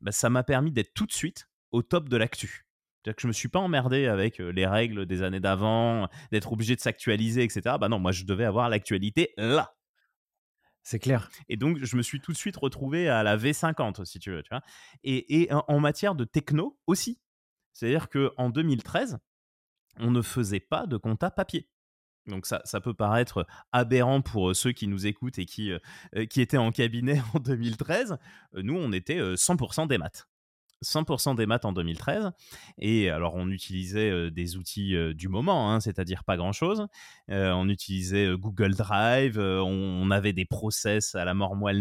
bah, ça m'a permis d'être tout de suite au top de l'actu. C'est-à-dire que je me suis pas emmerdé avec les règles des années d'avant, d'être obligé de s'actualiser, etc. Bah non, moi je devais avoir l'actualité là. C'est clair. Et donc, je me suis tout de suite retrouvé à la V50, si tu veux. Tu vois et, et en, matière de techno aussi. C'est-à-dire qu'en 2013, on ne faisait pas de compta papier. Donc ça, ça peut paraître aberrant pour ceux qui nous écoutent et qui, qui étaient en cabinet en 2013. Nous, on était 100% des maths. 100% des maths en 2013. Et alors, on utilisait des outils du moment, hein, c'est-à-dire pas grand-chose. on utilisait Google Drive, on, avait des process à la mort moelle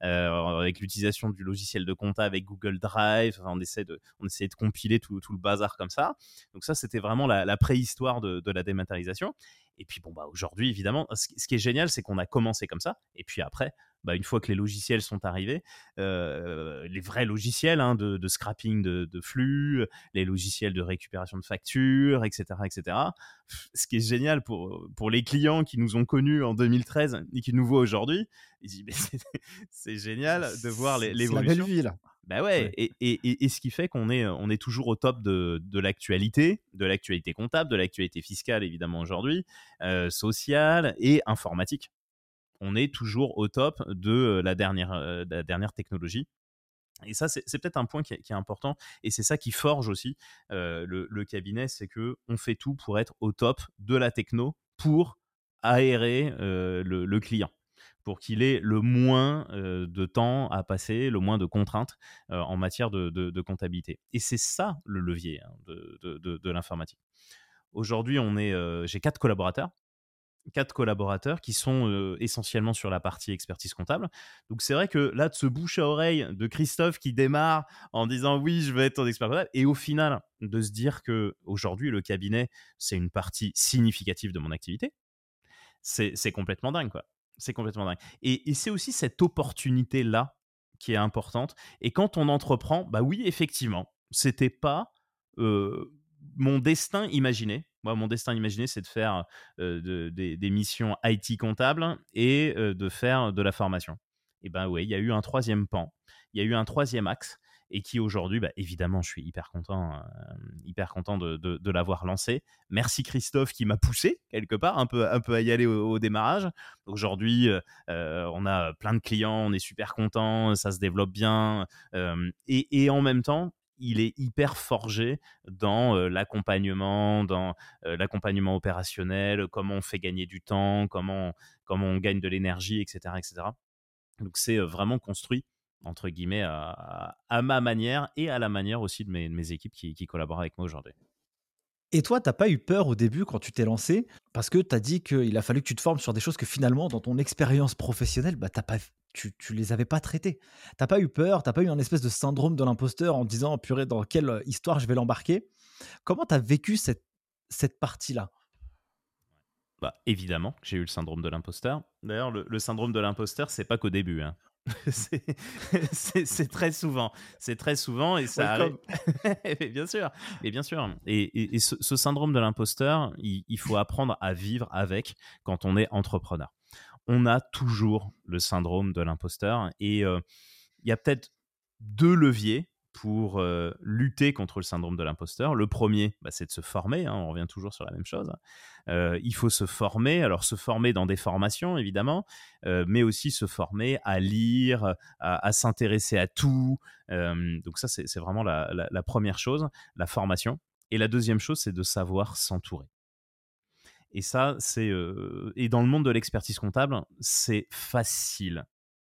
avec l'utilisation du logiciel de compta avec Google Drive. on, essaie de, on essayait de compiler tout, le bazar comme ça. Donc ça, c'était vraiment la, préhistoire de, de, la dématérialisation. Et puis, bon, bah, aujourd'hui, évidemment, ce, qui est génial, c'est qu'on a commencé comme ça. Et puis après, bah, une fois que les logiciels sont arrivés, les vrais logiciels hein, de, scrapping de, flux, les logiciels de récupération de factures, etc., etc. Ce qui est génial pour, pour les clients qui nous ont connus en 2013 et qui nous voient aujourd'hui, ils disent c'est génial de voir l'évolution. C'est la belle vie là. Bah ouais, Et, et, et, ce qui fait qu'on est, on est toujours au top de, de l'actualité, de l'actualité comptable, de l'actualité fiscale évidemment aujourd'hui, sociale et informatique on est toujours au top de la dernière, technologie. Et ça, c'est peut-être un point qui est, important, et c'est ça qui forge aussi le, cabinet, c'est que on fait tout pour être au top de la techno pour aérer le, client, pour qu'il ait le moins de temps à passer, le moins de contraintes en matière de, comptabilité. Et c'est ça le levier hein, de, de l'informatique. Aujourd'hui, on est, j'ai quatre collaborateurs quatre collaborateurs qui sont essentiellement sur la partie expertise comptable. Donc c'est vrai que là, de ce bouche à oreille de Christophe qui démarre en disant oui, je veux être ton expert comptable, et au final de se dire que aujourd'hui le cabinet c'est une partie significative de mon activité, c'est complètement dingue quoi. C'est complètement dingue. Et, c'est aussi cette opportunité là qui est importante. Et quand on entreprend, bah oui, effectivement, c'était pas mon destin imaginé moi, mon destin imaginé, c'est de faire des, missions IT comptables et de faire de la formation. Et ben oui, il y a eu un troisième pan, il y a eu un troisième axe et qui aujourd'hui, bah, évidemment, je suis hyper content, hyper content de, l'avoir lancé. Merci Christophe qui m'a poussé quelque part un peu, un peu à y aller au, démarrage. Aujourd'hui, on a plein de clients, on est super content, ça se développe bien et, en même temps, il est hyper forgé dans l'accompagnement, dans l'accompagnement opérationnel, comment on fait gagner du temps, comment, on gagne de l'énergie, etc., etc. Donc c'est vraiment construit entre guillemets à, ma manière et à la manière aussi de mes, équipes qui, collaborent avec moi aujourd'hui. Et toi, t'as pas eu peur au début quand tu t'es lancé? Parce que tu as dit qu'il a fallu que tu te formes sur des choses que finalement, dans ton expérience professionnelle, bah, pas, tu, tu les avais pas traitées. T'as pas eu peur, t'as pas eu un espèce de syndrome de l'imposteur en disant, purée, dans quelle euh, histoire je vais l'embarquer? Comment tu as vécu cette, cette partie-là? Bah, évidemment, j'ai eu le syndrome de l'imposteur. D'ailleurs, le, le, syndrome de l'imposteur, c'est pas qu'au début. Hein. c'est très souvent. C'est très souvent et ça arrive. bien sûr. Et bien sûr. Et, ce, syndrome de l'imposteur, il, faut apprendre à vivre avec quand on est entrepreneur. On a toujours le syndrome de l'imposteur et euh, il y a peut-être deux leviers pour euh, lutter contre le syndrome de l'imposteur. Le premier, bah, c'est de se former, hein, on revient toujours sur la même chose. Euh, il faut se former, alors se former dans des formations évidemment, mais aussi se former à lire, à, s'intéresser à tout. donc ça, c'est vraiment la, première chose, la formation. Et la deuxième chose, c'est de savoir s'entourer. Et ça, c'est et dans le monde de l'expertise comptable, c'est facile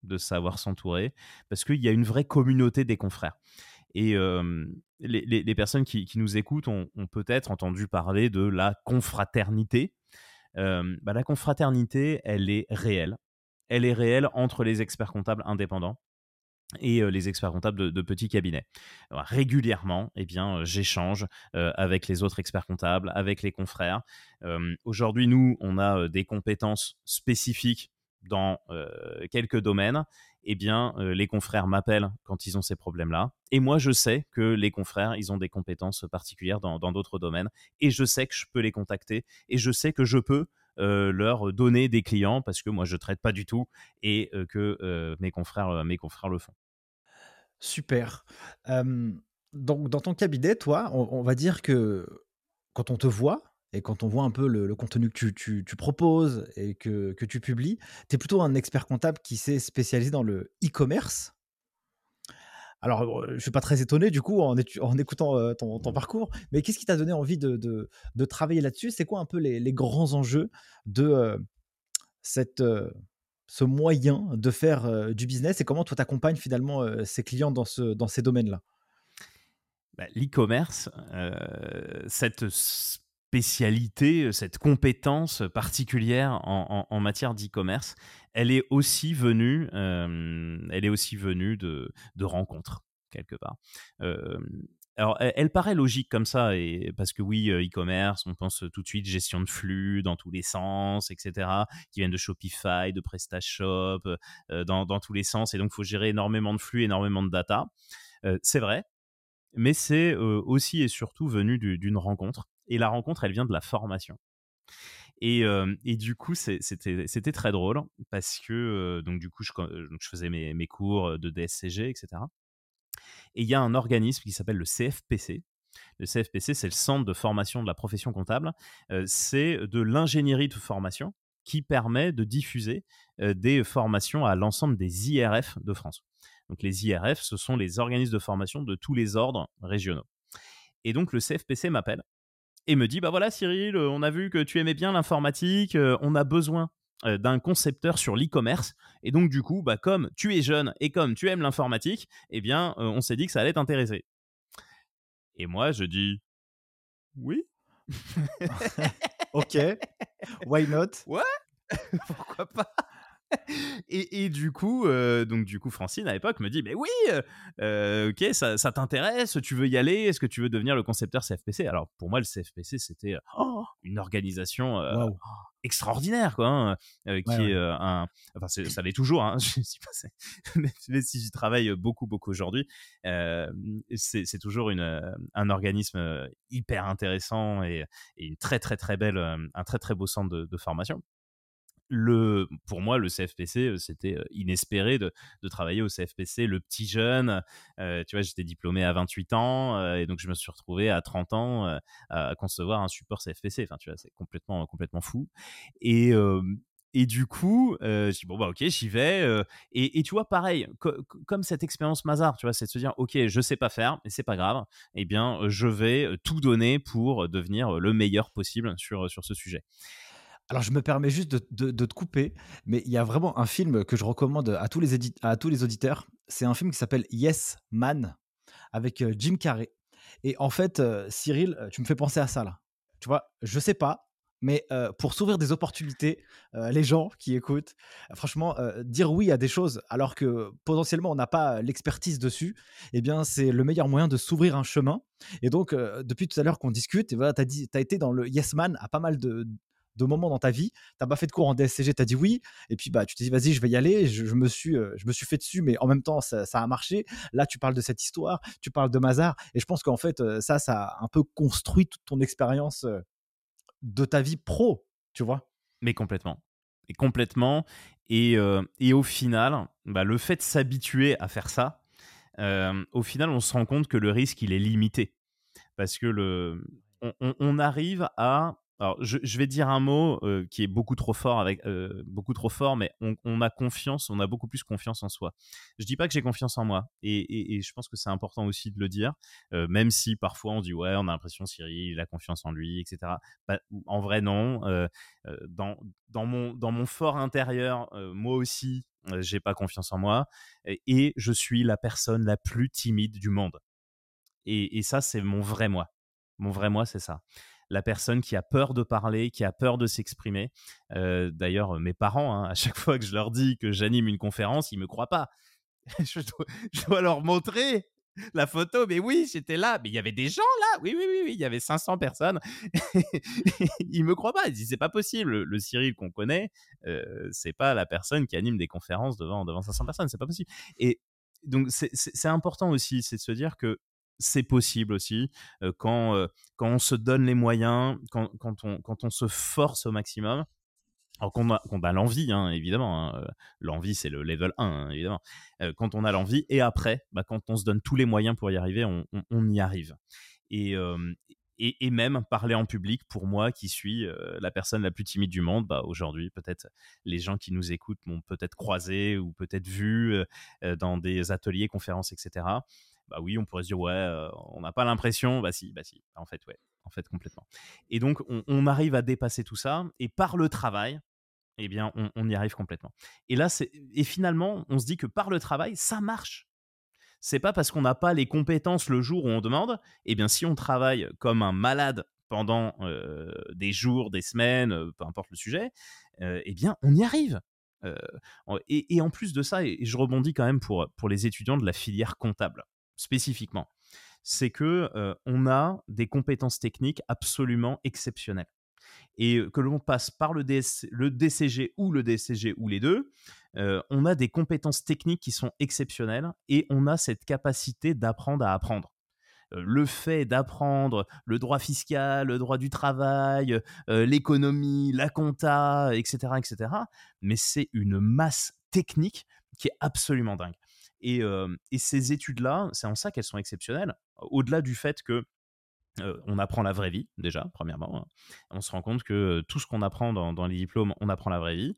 de savoir s'entourer parce qu'il y a une vraie communauté des confrères. Et les, personnes qui, nous écoutent ont, peut-être entendu parler de la confraternité. Bah, la confraternité, elle est réelle. Elle est réelle entre les experts comptables indépendants et les experts comptables de, petits cabinets. régulièrement, eh bien, j'échange avec les autres experts comptables, avec les confrères. Aujourd'hui, nous, on a des compétences spécifiques dans quelques domaines eh bien, les confrères m'appellent quand ils ont ces problèmes-là. Et moi, je sais que les confrères, ils ont des compétences particulières dans d'autres domaines. Et je sais que je peux les contacter. Et je sais que je peux leur donner des clients parce que moi, je traite pas du tout et que mes, confrères, mes confrères le font. Super. donc, dans ton cabinet, toi, on va dire que quand on te voit, et quand on voit un peu le, contenu que tu, proposes et que, tu publies, tu es plutôt un expert comptable qui s'est spécialisé dans le e-commerce. Alors, je suis pas très étonné du coup en, écoutant ton, parcours, mais qu'est-ce qui t'a donné envie de, travailler là-dessus? C'est quoi un peu les, grands enjeux de cette, ce moyen de faire du business et comment toi t'accompagnes finalement ces clients dans, ce, dans ces domaines-là? Bah, L'e-commerce, cette spécialité, cette compétence particulière en, matière d'e-commerce, elle est aussi venue, elle est aussi venue de, de rencontres quelque part. alors, elle, paraît logique comme ça, et parce que oui, e-commerce, on pense tout de suite gestion de flux dans tous les sens, etc., qui viennent de Shopify, de PrestaShop, dans, dans tous les sens, et donc il faut gérer énormément de flux, énormément de data. c'est vrai, mais c'est aussi et surtout venu d'une rencontre. Et la rencontre, elle vient de la formation. Et, du coup, c'était très drôle parce que donc du coup, je, faisais mes, cours de DSCG, etc. Et il y a un organisme qui s'appelle le CFPC. Le CFPC, c'est le Centre de formation de la profession comptable. c'est de l'ingénierie de formation qui permet de diffuser des formations à l'ensemble des IRF de France. Donc les IRF, ce sont les organismes de formation de tous les ordres régionaux. Et donc le CFPC m'appelle et me dit bah voilà Cyril, euh, on a vu que tu aimais bien l'informatique, euh, on a besoin euh, d'un concepteur sur l'e-commerce et donc du coup bah comme tu es jeune et comme tu aimes l'informatique, eh bien on s'est dit que ça allait t'intéresser. Et moi je dis oui. ok. Why not? Ouais. Pourquoi pas? et, du coup, euh, donc du coup, Francine à l'époque me dit, mais oui, euh, euh, ok, ça, t'intéresse, tu veux y aller, est-ce que tu veux devenir le concepteur CFPC Alors pour moi, le CFPC, c'était oh, une organisation extraordinaire, quoi, hein, qui est un, enfin, ça l'est toujours, hein, je mais, si j'y travaille beaucoup, beaucoup aujourd'hui, c'est toujours une, un organisme hyper intéressant et, une très, très, très belle, un très, très beau centre de formation pour moi, le CFPC, c'était inespéré de, travailler au CFPC, le petit jeune. tu vois, j'étais diplômé à 28 ans et donc je me suis retrouvé à 30 ans à concevoir un support CFPC. Enfin, tu vois, c'est complètement, complètement fou. Et, du coup, je dis bon bah ok, j'y vais. Et, tu vois, pareil, comme cette expérience Mazar, tu vois, c'est de se dire ok, je sais pas faire, mais c'est pas grave. Eh bien, je vais tout donner pour devenir le meilleur possible sur sur ce sujet. Alors, je me permets juste de, te couper, mais il y a vraiment un film que je recommande à tous les, à tous les auditeurs. C'est un film qui s'appelle Yes Man avec euh, Jim Carrey. Et en fait, euh, Cyril, euh, tu me fais penser à ça là. Tu vois, je sais pas, mais pour s'ouvrir des opportunités, les gens qui écoutent, franchement, dire oui à des choses alors que potentiellement on n'a pas l'expertise dessus, eh bien c'est le meilleur moyen de s'ouvrir un chemin. Et donc, depuis tout à l'heure qu'on discute, voilà, tu as, as, été dans le Yes Man à pas mal de, de moments dans ta vie, t'as pas fait de cours en DSCG, as dit oui, et puis bah tu t'es dit vas-y, je vais y aller, je, me suis, euh, je me suis fait dessus, mais en même temps ça, a marché. Là, tu parles de cette histoire, tu parles de Mazar, et je pense qu'en fait euh, ça, ça a un peu construit toute ton expérience euh, de ta vie pro, tu vois? Mais complètement, et complètement, et, et au final, bah, le fait de s'habituer à faire ça, au final, on se rend compte que le risque il est limité, parce que le on arrive à alors, je, vais dire un mot euh, qui est beaucoup trop fort avec euh, beaucoup trop fort, mais on, a confiance, on a beaucoup plus confiance en soi. Je dis pas que j'ai confiance en moi, et, je pense que c'est important aussi de le dire, euh, même si parfois on dit ouais, on a l'impression Cyril, il a confiance en lui, etc. en vrai non. dans mon fort intérieur, moi aussi, j'ai pas confiance en moi, et, je suis la personne la plus timide du monde. Et ça, c'est mon vrai moi. Mon vrai moi, c'est ça la personne qui a peur de parler, qui a peur de s'exprimer. Euh, d'ailleurs, mes parents, hein, à chaque fois que je leur dis que j'anime une conférence, ils me croient pas. je, dois, leur montrer la photo, mais oui, j'étais là, mais il y avait des gens là, oui, oui, oui, oui il y avait 500 personnes. ils me croient pas, ils disent c'est pas possible. Le Cyril qu'on connaît, euh, c'est pas la personne qui anime des conférences devant devant 500 personnes, c'est pas possible. Et donc c'est important aussi, c'est de se dire que c'est possible aussi quand, quand on se donne les moyens, quand, quand, on, quand on se force au maximum. Alors qu'on a, l'envie, hein, évidemment. Hein, l'envie, c'est le level 1, hein, évidemment. quand on a l'envie, et après, bah, quand on se donne tous les moyens pour y arriver, on, y arrive. Et, et, même parler en public pour moi qui suis la personne la plus timide du monde. Bah, Aujourd'hui, peut-être les gens qui nous écoutent m'ont peut-être croisé ou peut-être vu dans des ateliers, conférences, etc. Bah oui, on pourrait se dire, ouais, on n'a pas l'impression. Bah si, bah si, en fait, ouais, en fait, complètement. Et donc, on, arrive à dépasser tout ça et par le travail, eh bien, on, y arrive complètement. Et et finalement, on se dit que par le travail, ça marche c'est pas parce qu'on n'a pas les compétences le jour où on demande, eh bien si on travaille comme un malade pendant des jours, des semaines, peu importe le sujet, eh bien on y arrive. Et, en plus de ça, et je rebondis quand même pour, pour les étudiants de la filière comptable spécifiquement, c'est que on a des compétences techniques absolument exceptionnelles et que l'on passe par le, DCG ou le DCG ou les deux, on a des compétences techniques qui sont exceptionnelles et on a cette capacité d'apprendre à apprendre le fait d'apprendre le droit fiscal, le droit du travail, l'économie, la compta, etc., etc. Mais c'est une masse technique qui est absolument dingue. Et, ces études-là, c'est en ça qu'elles sont exceptionnelles. Au-delà du fait que on apprend la vraie vie, déjà, premièrement. Hein. On se rend compte que tout ce qu'on apprend dans, les diplômes, on apprend la vraie vie.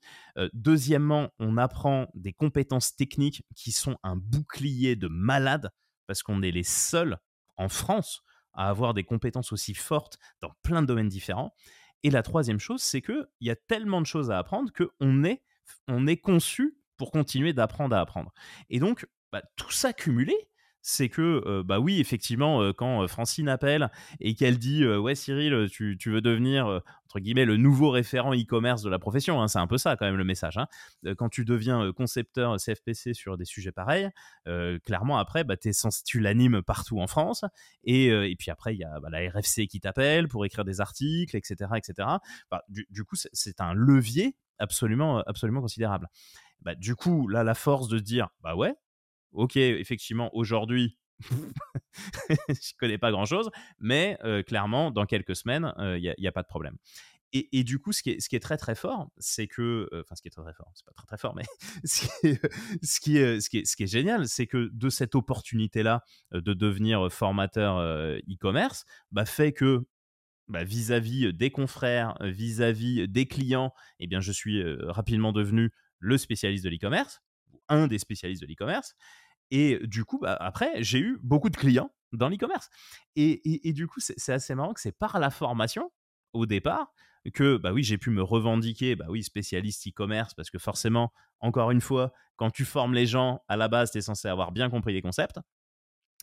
deuxièmement, on apprend des compétences techniques qui sont un bouclier de malade, parce qu'on est les seuls en France à avoir des compétences aussi fortes dans plein de domaines différents. Et la troisième chose, c'est qu'il y a tellement de choses à apprendre qu'on est, on est conçu pour continuer d'apprendre à apprendre. Et donc, bah, tout ça cumulé, c'est que, bah oui, effectivement, quand Francine appelle et qu'elle dit Ouais, Cyril, tu, veux devenir, entre guillemets, le nouveau référent e-commerce de la profession, hein, c'est un peu ça quand même le message. Hein. Quand tu deviens concepteur CFPC sur des sujets pareils, clairement, après, bah, tu l'animes partout en France. Et, puis après, il y a bah, la RFC qui t'appelle pour écrire des articles, etc. etc. Bah, du, coup, c'est un levier absolument, absolument considérable. Du coup, là, la force de dire Bah ouais, ok, effectivement, aujourd'hui, je connais pas grand chose, mais clairement, dans quelques semaines, il n'y a, pas de problème. Et, du coup, ce qui est, très très fort, c'est que, enfin, ce qui est très très fort, c'est pas très très fort, mais ce qui est, ce qui est, ce qui est, ce qui est génial, c'est que de cette opportunité-là de devenir formateur e-commerce, bah, fait que bah, vis-à-vis des confrères, vis-à-vis des clients, eh bien, je suis rapidement devenu le spécialiste de l'e-commerce, un des spécialistes de l'e-commerce. Et du coup, bah, après, j'ai eu beaucoup de clients dans l'e-commerce. Et, du coup, c'est assez marrant que c'est par la formation, au départ, que bah oui, j'ai pu me revendiquer, bah oui, spécialiste e-commerce, parce que forcément, encore une fois, quand tu formes les gens, à la base, tu es censé avoir bien compris les concepts.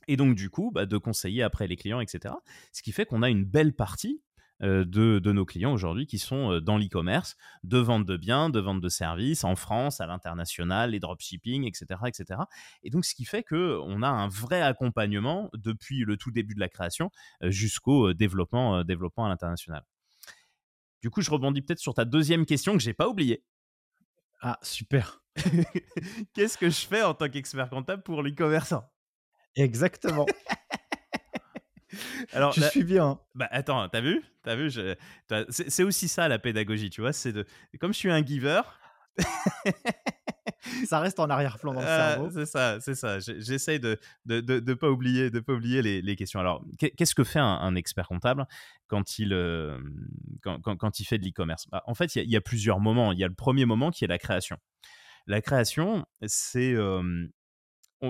Et donc, du coup, bah, de conseiller après les clients, etc. Ce qui fait qu'on a une belle partie euh, de, nos clients aujourd'hui qui sont euh, dans l'e-commerce, de vente de biens, de vente de services en France, à l'international, les dropshipping, etc., etc. Et donc, ce qui fait qu'on a un vrai accompagnement depuis le tout début de la création euh, jusqu'au développement, développement à l'international. Du coup, je rebondis peut-être sur ta deuxième question que j'ai pas oubliée. Ah, super. Qu'est-ce que je fais en tant qu'expert comptable pour l'e-commerçant? Exactement. Alors, je suis bien. Hein. Bah attends, t'as vu? T'as vu C'est aussi ça la pédagogie, tu vois. C'est de comme je suis un giver. ça reste en arrière-plan dans le ah, cerveau. C'est ça, c'est ça. J'essaye de de, de, pas oublier, de pas oublier les, les questions. Alors, qu'est-ce que fait un, expert comptable quand il euh, quand, quand, il fait de l'e-commerce? Bah, En fait, il y, a plusieurs moments. Il y a le premier moment qui est la création. La création, c'est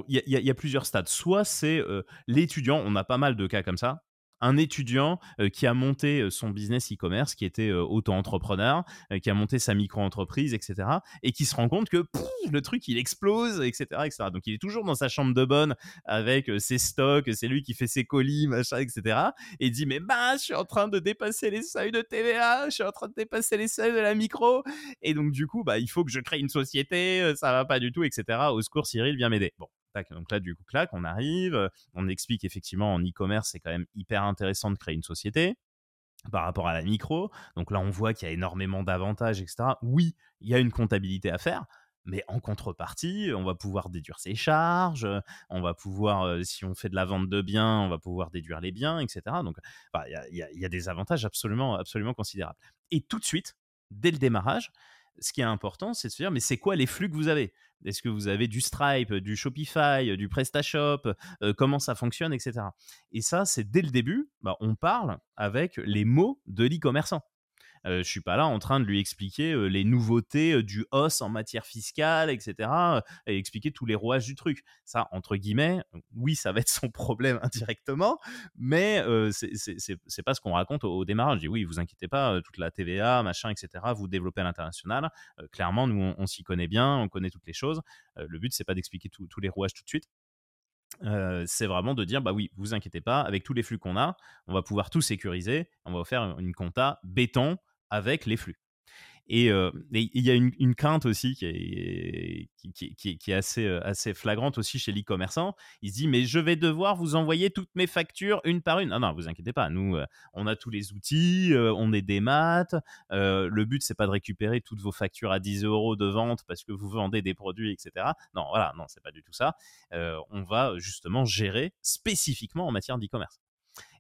il y, a plusieurs stades. Soit c'est l'étudiant, on a pas mal de cas comme ça, un étudiant qui a monté son business e-commerce, qui était auto-entrepreneur, qui a monté sa micro-entreprise, etc. Et qui se rend compte que le truc, il explose, etc., etc. Donc, il est toujours dans sa chambre de bonne avec ses stocks, c'est lui qui fait ses colis, etc. Et il dit, mais bah, je suis en train de dépasser les seuils de TVA, je suis en train de dépasser les seuils de la micro. Et donc, du coup, bah, il faut que je crée une société, ça va pas du tout, etc. Au secours, Cyril, viens m'aider. Bon, donc là, du coup, on arrive, on explique effectivement en e-commerce, c'est quand même hyper intéressant de créer une société par rapport à la micro. Donc là, on voit qu'il y a énormément d'avantages, etc. Oui, il y a une comptabilité à faire, mais en contrepartie, on va pouvoir déduire ses charges, on va pouvoir, euh, si on fait de la vente de biens, on va pouvoir déduire les biens, etc. Donc, il y, a des avantages absolument, absolument considérables. Et tout de suite, dès le démarrage, ce qui est important, c'est de se dire, mais c'est quoi les flux que vous avez? Est-ce que vous avez du Stripe, du Shopify, du PrestaShop Comment ça fonctionne, etc. Et ça, c'est dès le début, bah, on parle avec les mots de l'e-commerçant. Euh, je suis pas là en train de lui expliquer les nouveautés du os en matière fiscale, etc. et expliquer tous les rouages du truc. Ça, entre guillemets, oui, ça va être son problème indirectement, mais c'est pas ce qu'on raconte au, démarrage. Je dis oui, vous inquiétez pas, toute la TVA, machin, etc. Vous développez à l'international. clairement, nous, on, s'y connaît bien, on connaît toutes les choses. le but, c'est pas d'expliquer tous les rouages tout de suite. c'est vraiment de dire bah oui, vous inquiétez pas, avec tous les flux qu'on a, on va pouvoir tout sécuriser, on va faire une compta béton avec les flux. Et il y a une, crainte aussi qui est, qui, est assez, assez flagrante aussi chez l'e-commerçant. Il se dit, mais je vais devoir vous envoyer toutes mes factures une par une. Non, non, vous inquiétez pas. Nous, on a tous les outils, on est des maths. le but, c'est pas de récupérer toutes vos factures à 10 euros de vente parce que vous vendez des produits, etc. Non, voilà, non, c'est pas du tout ça. on va justement gérer spécifiquement en matière d'e-commerce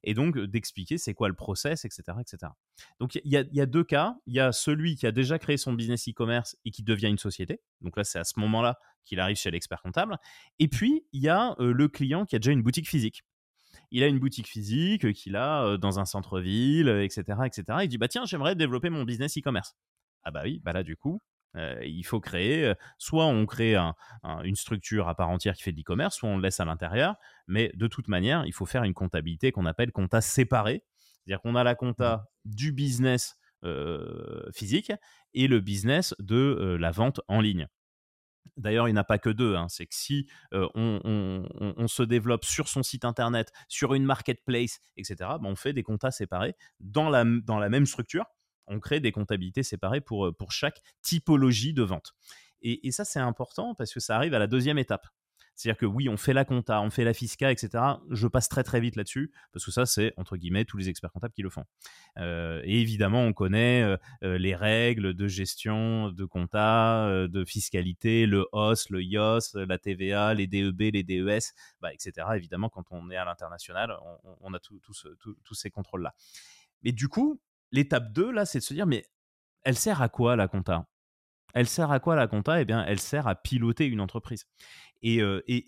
et donc d'expliquer c'est quoi le process, etc. etc. Donc il y, a deux cas. Il y a celui qui a déjà créé son business e-commerce et qui devient une société. Donc là, c'est à ce moment-là qu'il arrive chez l'expert comptable. Et puis, il y a le client qui a déjà une boutique physique. Il a une boutique physique qu'il a dans un centre-ville, etc., etc. Il dit, bah tiens, j'aimerais développer mon business e-commerce. Ah bah oui, bah là, du coup, il faut créer, soit on crée une structure à part entière qui fait de l'e-commerce, soit on le laisse à l'intérieur. Mais de toute manière, il faut faire une comptabilité qu'on appelle compta séparée. C'est-à-dire qu'on a la compta mmh. du business physique et le business de la vente en ligne. D'ailleurs, il n'y en a pas que deux. Hein. C'est que si on, se développe sur son site internet, sur une marketplace, etc., ben, on fait des comptas séparés dans la, dans la même structure on crée des comptabilités séparées pour, euh, pour chaque typologie de vente. Et, ça, c'est important parce que ça arrive à la deuxième étape. C'est-à-dire que oui, on fait la compta, on fait la fisca, etc. Je passe très très vite là-dessus parce que ça, c'est entre guillemets tous les experts comptables qui le font. Euh, et évidemment, on connaît euh, les règles de gestion, de compta, de fiscalité, le OS, le IOS, la TVA, les DEB, les DES, bah, etc. Évidemment, quand on est à l'international, on, a tous ces contrôles-là. Mais du coup, l'étape 2, là, c'est de se dire, mais elle sert à quoi la compta? Elle sert à quoi la compta? Eh bien, elle sert à piloter une entreprise. Et,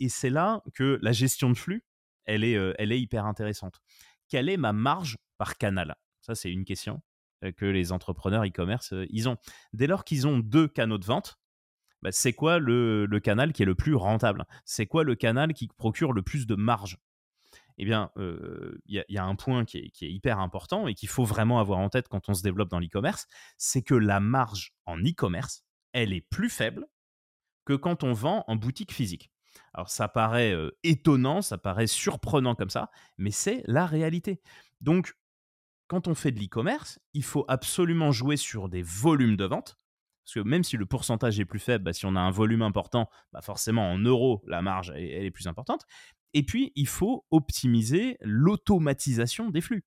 c'est là que la gestion de flux, elle est, est hyper intéressante. Quelle est ma marge par canal? Ça, c'est une question que les entrepreneurs e-commerce, ils ont. Dès lors qu'ils ont deux canaux de vente, bah, c'est quoi le, canal qui est le plus rentable? C'est quoi le canal qui procure le plus de marge? Eh bien, il y, a un point qui est, hyper important et qu'il faut vraiment avoir en tête quand on se développe dans l'e-commerce, c'est que la marge en e-commerce, elle est plus faible que quand on vend en boutique physique. Alors ça paraît étonnant, ça paraît surprenant comme ça, mais c'est la réalité. Donc, quand on fait de l'e-commerce, il faut absolument jouer sur des volumes de vente. Parce que même si le pourcentage est plus faible, bah, si on a un volume important, bah, forcément en euros, la marge elle est plus importante. Et puis, il faut optimiser l'automatisation des flux.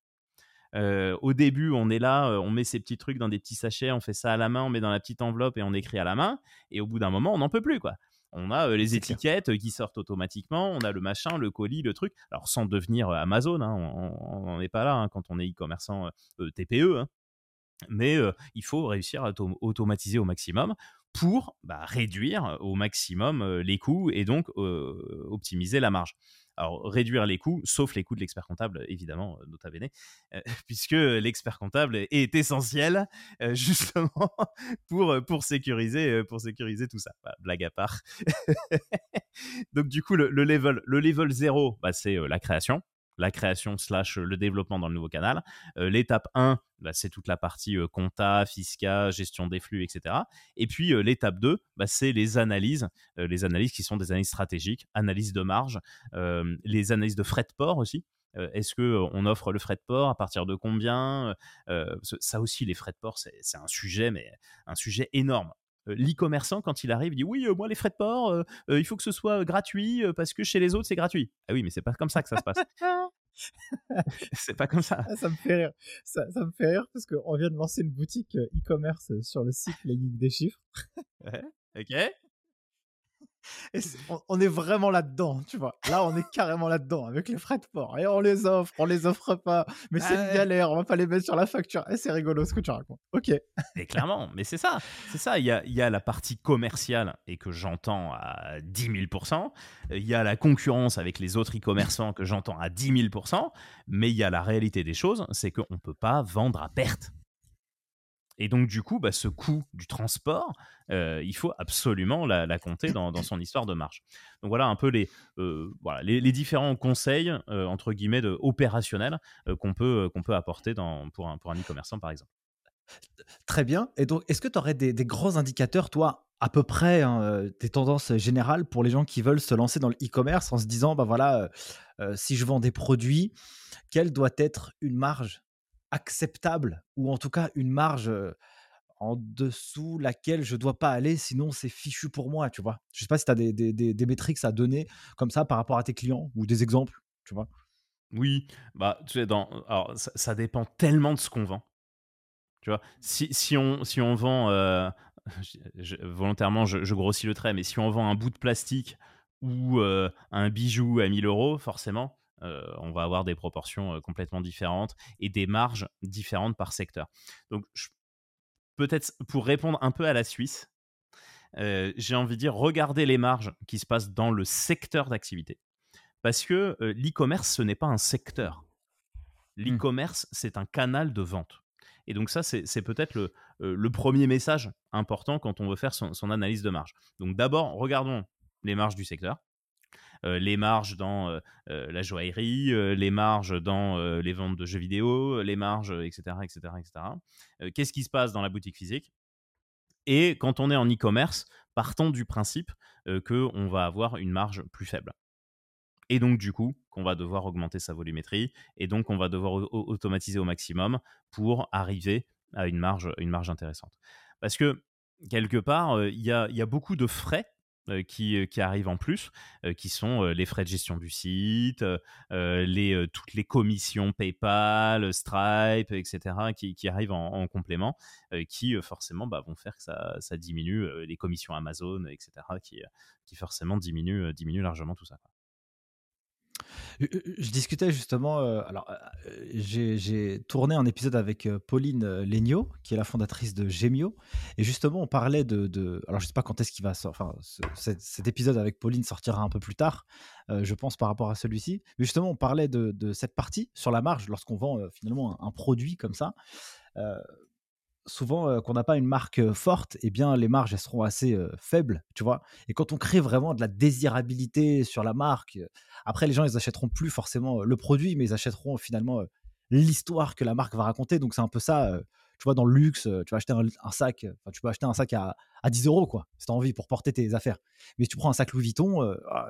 Euh, au début, on est là, on met ces petits trucs dans des petits sachets, on fait ça à la main, on met dans la petite enveloppe et on écrit à la main. Et au bout d'un moment, on n'en peut plus, quoi. On a euh, les étiquettes qui sortent automatiquement, on a le machin, le colis, le truc. Alors sans devenir Amazon, hein, on n'est pas là hein, quand on est e-commerçant TPE, hein. mais il faut réussir à automatiser au maximum pour bah, réduire au maximum les coûts et donc optimiser la marge. Alors, réduire les coûts, sauf les coûts de l'expert comptable, évidemment, nota bene, puisque l'expert comptable est essentiel justement pour, pour, sécuriser, pour sécuriser tout ça. blague à part. donc, du coup, le, level, le level 0, bah, c'est la création la création slash le développement dans le nouveau canal. l'étape 1, bah, c'est toute la partie compta, fisca, gestion des flux, etc. Et puis l'étape 2, bah, c'est les analyses, les analyses qui sont des analyses stratégiques, analyse de marge, les analyses de frais de port aussi. Est-ce que on offre le frais de port à partir de combien? Ça aussi, les frais de port, c'est un sujet, mais un sujet énorme l'e-commerçant, quand il arrive, il dit oui, moi les frais de port, il faut que ce soit gratuit parce que chez les autres c'est gratuit. Ah oui, mais c'est pas comme ça que ça se passe. c'est pas comme ça. Ah, ça me fait rire. Ça, me fait rire parce qu'on vient de lancer une boutique e-commerce sur le site Les Geeks des Chiffres. ok. On, est vraiment là-dedans, tu vois. Là, on est carrément là-dedans avec les frais de port. Et on les offre, on les offre pas. Mais c'est une galère, on va pas les mettre sur la facture. Et c'est rigolo ce que tu racontes. Ok. Et clairement, mais c'est ça. C'est ça. Il y a, y a la partie commerciale et que j'entends à 10 000%. Il y a la concurrence avec les autres e-commerçants que j'entends à 10 000%. Mais il y a la réalité des choses, c'est qu'on ne peut pas vendre à perte. Et donc, du coup, bah, ce coût du transport, euh, il faut absolument la, compter dans, son histoire de marge. Donc, voilà un peu les, euh, différents conseils, euh, entre guillemets, opérationnels qu'on peut, qu'on peut apporter pour un, e-commerçant, par exemple. Très bien. Et donc, est-ce que tu aurais des, grands indicateurs, toi, à peu près, hein, des tendances générales pour les gens qui veulent se lancer dans le e-commerce en se disant, bah voilà, si je vends des produits, quelle doit être une marge acceptable ou en tout cas une marge en dessous laquelle je dois pas aller, sinon c'est fichu pour moi, tu vois? Je sais pas si tu as des, des, des, métriques à donner comme ça par rapport à tes clients ou des exemples, tu vois? Oui, bah, tu sais, dans, alors, ça, dépend tellement de ce qu'on vend. Tu vois, si, si, on, si on vend, volontairement, je, je, grossis le trait, mais si on vend un bout de plastique ou un bijou à 1000 euros, forcément, euh, on va avoir des proportions euh, complètement différentes et des marges différentes par secteur. Donc, peut-être pour répondre un peu à la Suisse, euh, j'ai envie de dire, regardez les marges qui se passent dans le secteur d'activité. Parce que l'e-commerce, ce n'est pas un secteur. Mmh. L'e-commerce, c'est un canal de vente. Et donc ça, c'est peut-être le, premier message important quand on veut faire son analyse de marge. Donc d'abord, regardons les marges du secteur. Euh, les marges dans euh, euh, la joaillerie, les marges dans les ventes de jeux vidéo, les marges, etc. etc., etc. Qu'est-ce qui se passe dans la boutique physique? Et quand on est en e-commerce, partons du principe qu'on va avoir une marge plus faible. Et donc, du coup, qu'on va devoir augmenter sa volumétrie et donc on va devoir automatiser au maximum pour arriver à une marge, une marge intéressante. Parce que quelque part, il y, a, beaucoup de frais qui, euh, qui, arrivent en plus, euh, qui sont les frais de gestion du site, les, toutes les commissions PayPal, Stripe, etc., qui, qui arrivent en, complément, qui forcément bah, vont faire que ça, ça diminue les commissions Amazon, etc., qui, qui forcément diminuent, diminue largement tout ça. Je discutais justement, alors j'ai tourné un épisode avec Pauline Legnaud, qui est la fondatrice de Gemio, et justement on parlait de, alors je sais pas quand est-ce qu'il va sortir, enfin cet, épisode avec Pauline sortira un peu plus tard, je pense par rapport à celui-ci, mais justement on parlait de, cette partie sur la marge lorsqu'on vend finalement un, produit comme ça souvent qu'on n'a pas une marque forte, eh bien les marges seront assez faibles, tu vois? Et quand on crée vraiment de la désirabilité sur la marque, après les gens ils achèteront plus forcément le produit, mais ils achèteront finalement l'histoire que la marque va raconter. Donc c'est un peu ça, tu vois, dans le luxe, tu vas acheter un, sac, tu peux acheter un sac à, 10 euros quoi, si tu as envie pour porter tes affaires. Mais si tu prends un sac Louis Vuitton, ah,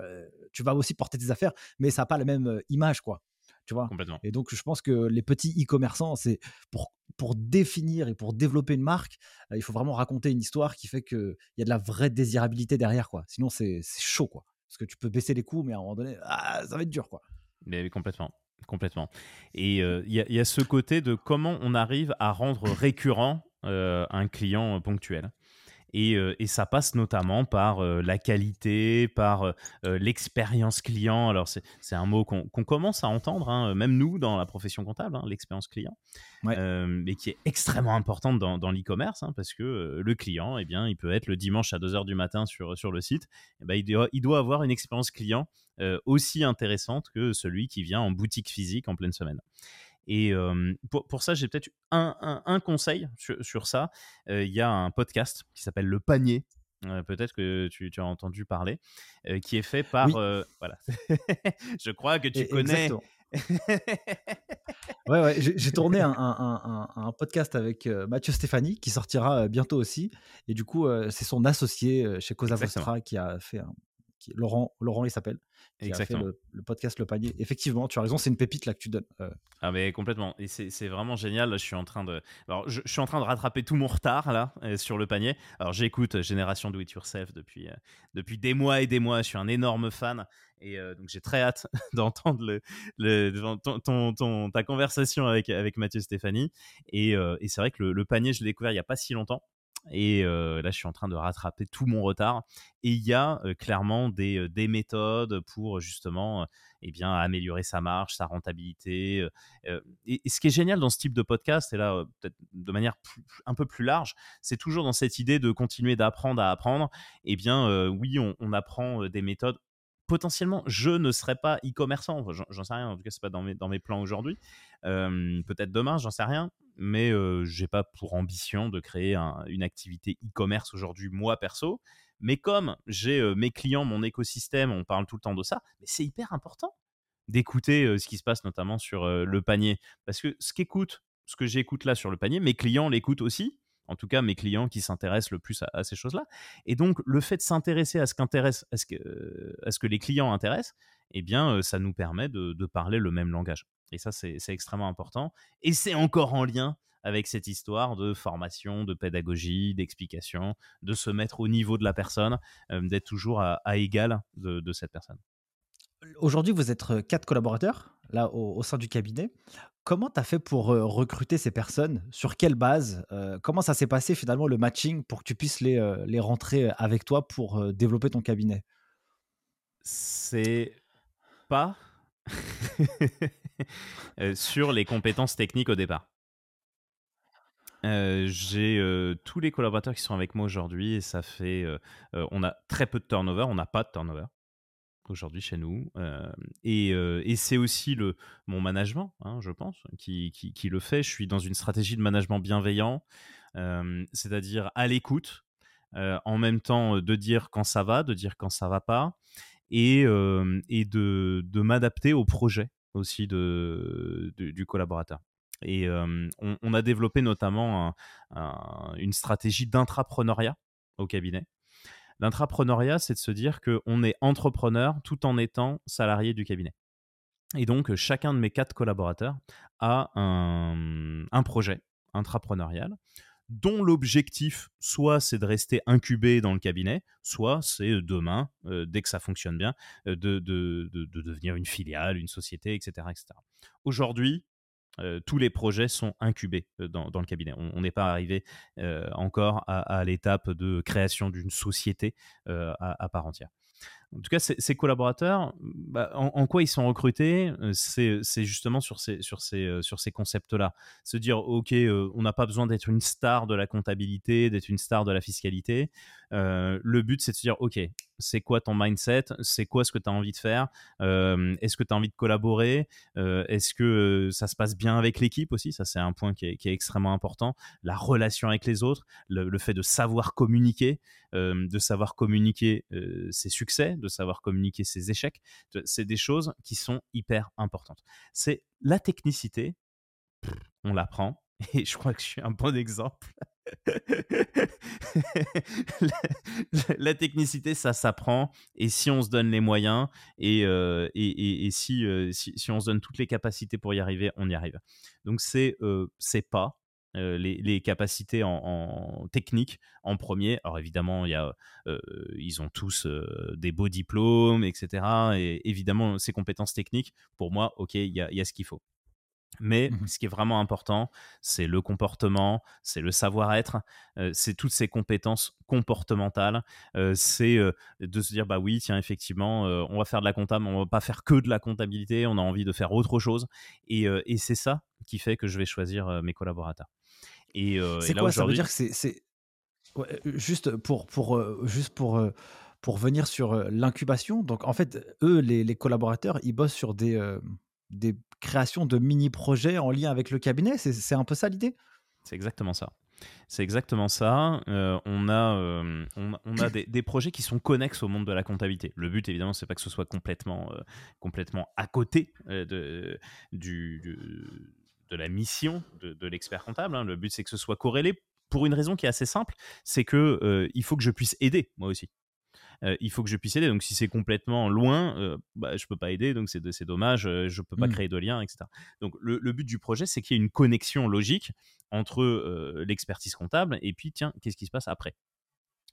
tu vas aussi porter tes affaires, mais ça n'a pas la même image quoi tu vois? Et donc, je pense que les petits e-commerçants, c'est pour, pour définir et pour développer une marque, euh, il faut vraiment raconter une histoire qui fait qu'il y a de la vraie désirabilité derrière, quoi. Sinon, c'est chaud, quoi. Parce que tu peux baisser les coûts, mais à un moment donné, ah, ça va être dur, quoi. Mais complètement. Complètement. Et euh, il y, a ce côté de comment on arrive à rendre récurrent euh, un client ponctuel. Euh, et, ça passe notamment par euh, la qualité, par euh, l'expérience client. Alors, c'est un mot qu'on commence à entendre, hein, même nous, dans la profession comptable, hein, l'expérience client, mais qui est extrêmement importante dans, dans l'e-commerce, hein, parce que le client, eh bien, il peut être le dimanche à 2h du matin sur, sur le site. Eh il, doit, il doit avoir une expérience client aussi intéressante que celui qui vient en boutique physique en pleine semaine. Et pour, ça, j'ai peut-être un, conseil sur, ça. Il y a un podcast qui s'appelle Le Panier. Peut-être que tu, as entendu parler, qui est fait par. voilà. Je crois que tu e, connais. ouais, ouais, j'ai tourné un, podcast avec Mathieu Stéphanie qui sortira bientôt aussi. Et du coup, c'est son associé chez Cosa Vostra qui a fait un, Laurent, Laurent il s'appelle, qui Exactement. a fait le, podcast Le Panier. Effectivement, tu as raison, c'est une pépite là que tu donnes. Euh. Ah mais complètement. Et c'est vraiment génial. je suis en train de, alors je, suis en train de rattraper tout mon retard là euh, sur le panier. Alors j'écoute Génération Do It Yourself depuis euh, depuis des mois et des mois. Je suis un énorme fan. Et donc j'ai très hâte d'entendre le, ton, ton, ta conversation avec, avec Mathieu Stéphanie. Et, et c'est vrai que le, le panier, je l'ai découvert il n'y a pas si longtemps. Et là, je suis en train de rattraper tout mon retard. Et il y a clairement des, des, méthodes pour justement eh bien, améliorer sa marge, sa rentabilité. Et, ce qui est génial dans ce type de podcast, et là, peut-être de manière un peu plus large, c'est toujours dans cette idée de continuer d'apprendre à apprendre. Eh bien, oui, on apprend des méthodes potentiellement, je ne serais pas e-commerçant. j'en sais rien. En tout cas, c'est pas dans mes, plans aujourd'hui. Peut-être demain, j'en sais rien. Mais je j'ai pas pour ambition de créer une activité e-commerce aujourd'hui, moi perso. Mais comme j'ai mes clients, mon écosystème, on parle tout le temps de ça, mais c'est hyper important d'écouter ce qui se passe notamment sur le panier. Parce que ce qu'écoute, ce que j'écoute là sur le panier, mes clients l'écoutent aussi en tout cas mes clients qui s'intéressent le plus à, ces choses-là. Et donc le fait de s'intéresser à ce à ce que, les clients intéressent, eh bien, ça nous permet de, parler le même langage. Et ça, c'est extrêmement important. Et c'est encore en lien avec cette histoire de formation, de pédagogie, d'explication, de se mettre au niveau de la personne, d'être toujours à, égal de, cette personne. Aujourd'hui, vous êtes quatre collaborateurs là au sein du cabinet. Comment tu fait pour recruter ces personnes? Sur quelle base? Comment ça s'est passé finalement le matching pour que tu puisses les, les rentrer avec toi pour développer ton cabinet? C'est pas sur les compétences techniques au départ. j'ai tous les collaborateurs qui sont avec moi aujourd'hui et ça fait on a très peu de turnover, on n'a pas de turnover aujourd'hui chez nous. et, c'est aussi le, mon management, hein, je pense, qui, le fait. Je suis dans une stratégie de management bienveillant, c'est-à-dire à, l'écoute, en même temps de dire quand ça va, de dire quand ça va pas, et, de, m'adapter au projet aussi du collaborateur. Et on, a développé notamment une stratégie d'intrapreneuriat au cabinet. L'intrapreneuriat, c'est de se dire qu'on est entrepreneur tout en étant salarié du cabinet. Et donc, chacun de mes quatre collaborateurs a un, projet intrapreneurial dont l'objectif, soit c'est de rester incubé dans le cabinet, soit c'est euh, demain, euh, dès que ça fonctionne bien, euh, de, de, devenir une filiale, une société, etc. Aujourd'hui, tous les projets sont incubés dans, le cabinet. On n'est pas arrivé encore à, l'étape de création d'une société à, part entière. En tout cas, ces, collaborateurs, bah, en, quoi ils sont recrutés c'est, justement ces, sur ces, sur ces concepts-là. Se dire, OK, on n'a pas besoin d'être une star de la comptabilité, d'être une star de la fiscalité. le but, c'est de se dire, OK, c'est quoi ton mindset? C'est quoi ce que tu as envie de faire? Est-ce que tu as envie de collaborer? Est-ce que ça se passe bien avec l'équipe aussi? Ça, c'est un point qui est, extrêmement important. La relation avec les autres, le, fait de savoir communiquer, de savoir communiquer ses succès, de savoir communiquer ses échecs, c'est des choses qui sont hyper importantes. C'est la technicité, on l'apprend, et je crois que je suis un bon exemple. la, technicité, ça s'apprend. Et si on se donne les moyens et, euh, et, et, si, euh, si, si, on se donne toutes les capacités pour y arriver, on y arrive. Donc, c'est euh, c'est pas les, les, capacités en, en, technique en premier. Alors, évidemment, y a, ils ont tous des beaux diplômes, etc. Et évidemment, ces compétences techniques, pour moi, OK, il y a, y a ce qu'il faut. Mais mmh ce qui est vraiment important, c'est le comportement, c'est le savoir-être, c'est toutes ces compétences comportementales. c'est de se dire, bah oui, tiens, effectivement, on va faire de la comptable, on va pas faire que de la comptabilité, on a envie de faire autre chose. Et, et c'est ça qui fait que je vais choisir mes collaborateurs. Et, c'est quoi? Ça veut dire que c'est juste pour, pour, juste pour, pour venir sur l'incubation? Donc, en fait, eux, les, les, collaborateurs, ils bossent sur des des créations de mini-projets en lien avec le cabinet? C'est un peu ça l'idée? C'est exactement ça. C'est exactement ça. Euh, on a, euh, on, a des, projets qui sont connexes au monde de la comptabilité. Le but, évidemment, c'est pas que ce soit complètement, euh, complètement à côté de, du, de la mission de, l'expert comptable. Hein. Le but, c'est que ce soit corrélé pour une raison qui est assez simple, c'est que il faut que je puisse aider moi aussi. Euh, il faut que je puisse aider. Donc si c'est complètement loin, euh, bah, je peux pas aider, donc c'est dommage, euh, je peux pas mmh. créer de lien, etc. Donc le, but du projet, c'est qu'il y ait une connexion logique entre l'expertise comptable et puis tiens, qu'est-ce qui se passe après?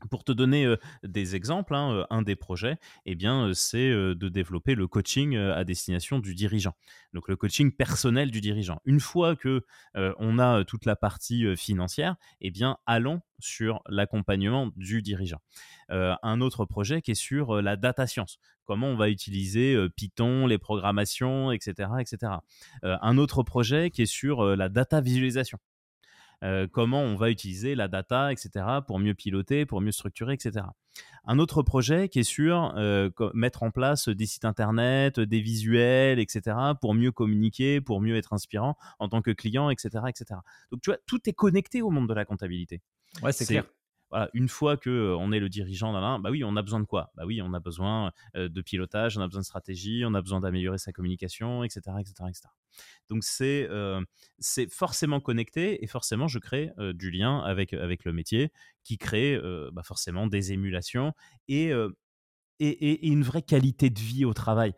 Pour te donner des exemples, hein, un des projets, eh bien, c'est de développer le coaching à destination du dirigeant. Donc le coaching personnel du dirigeant. Une fois que on a toute la partie financière, eh bien, allons sur l'accompagnement du dirigeant. un autre projet qui est sur la data science. Comment on va utiliser Python, les programmations, etc., etc. un autre projet qui est sur la data visualisation. Euh, comment on va utiliser la data, etc., pour mieux piloter, pour mieux structurer, etc. Un autre projet qui est sur euh, mettre en place des sites internet, des visuels, etc., pour mieux communiquer, pour mieux être inspirant en tant que client, etc., etc. Donc tu vois, tout est connecté au monde de la comptabilité. Ouais, c'est clair une fois que on est le dirigeant d'un, bah oui, on a besoin de quoi? Bah oui, on a besoin de pilotage, on a besoin de stratégie, on a besoin d'améliorer sa communication, etc., etc., etc. Donc c'est c'est forcément connecté et forcément je crée du lien avec avec le métier qui crée bah forcément des émulations et, et, une vraie qualité de vie au travail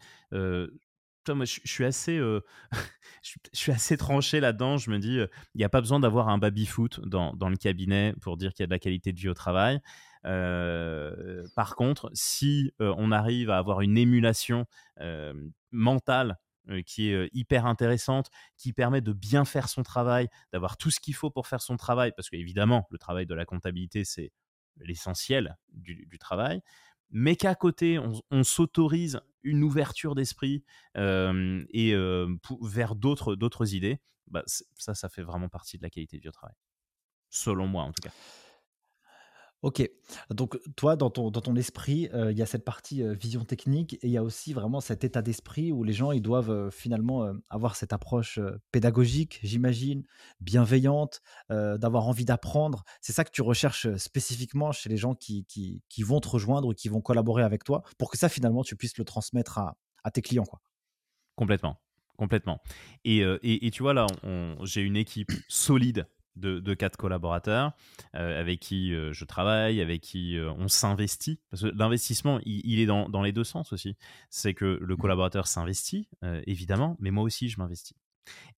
moi, je, suis assez, je, suis assez tranché là-dedans. Je me dis, il n'y a pas besoin d'avoir un baby-foot dans, le cabinet pour dire qu'il y a de la qualité de vie au travail. par contre, si on arrive à avoir une émulation mentale qui est hyper intéressante, qui permet de bien faire son travail, d'avoir tout ce qu'il faut pour faire son travail, parce qu'évidemment, le travail de la comptabilité, c'est l'essentiel du, du, travail, mais qu'à côté, on, s'autorise une ouverture d'esprit et vers d'autres, d'autres idées, bah, ça, ça fait vraiment partie de la qualité du travail. Selon moi, en tout cas. Ok, donc toi, dans ton, dans ton esprit, il y a cette partie vision technique et il y a aussi vraiment cet état d'esprit où les gens, ils doivent finalement avoir cette approche pédagogique, j'imagine, bienveillante, d'avoir envie d'apprendre. C'est ça que tu recherches spécifiquement chez les gens qui, qui, qui, vont te rejoindre ou qui vont collaborer avec toi pour que ça, finalement, tu puisses le transmettre à, à tes clients. Quoi? Complètement, complètement. Et, et, et tu vois, là, j'ai une équipe solide de, quatre collaborateurs euh, avec qui euh, je travaille, avec qui euh, on s'investit. Parce que l'investissement, il, est dans, les deux sens aussi. C'est que le mmh. collaborateur s'investit, évidemment, mais moi aussi, je m'investis.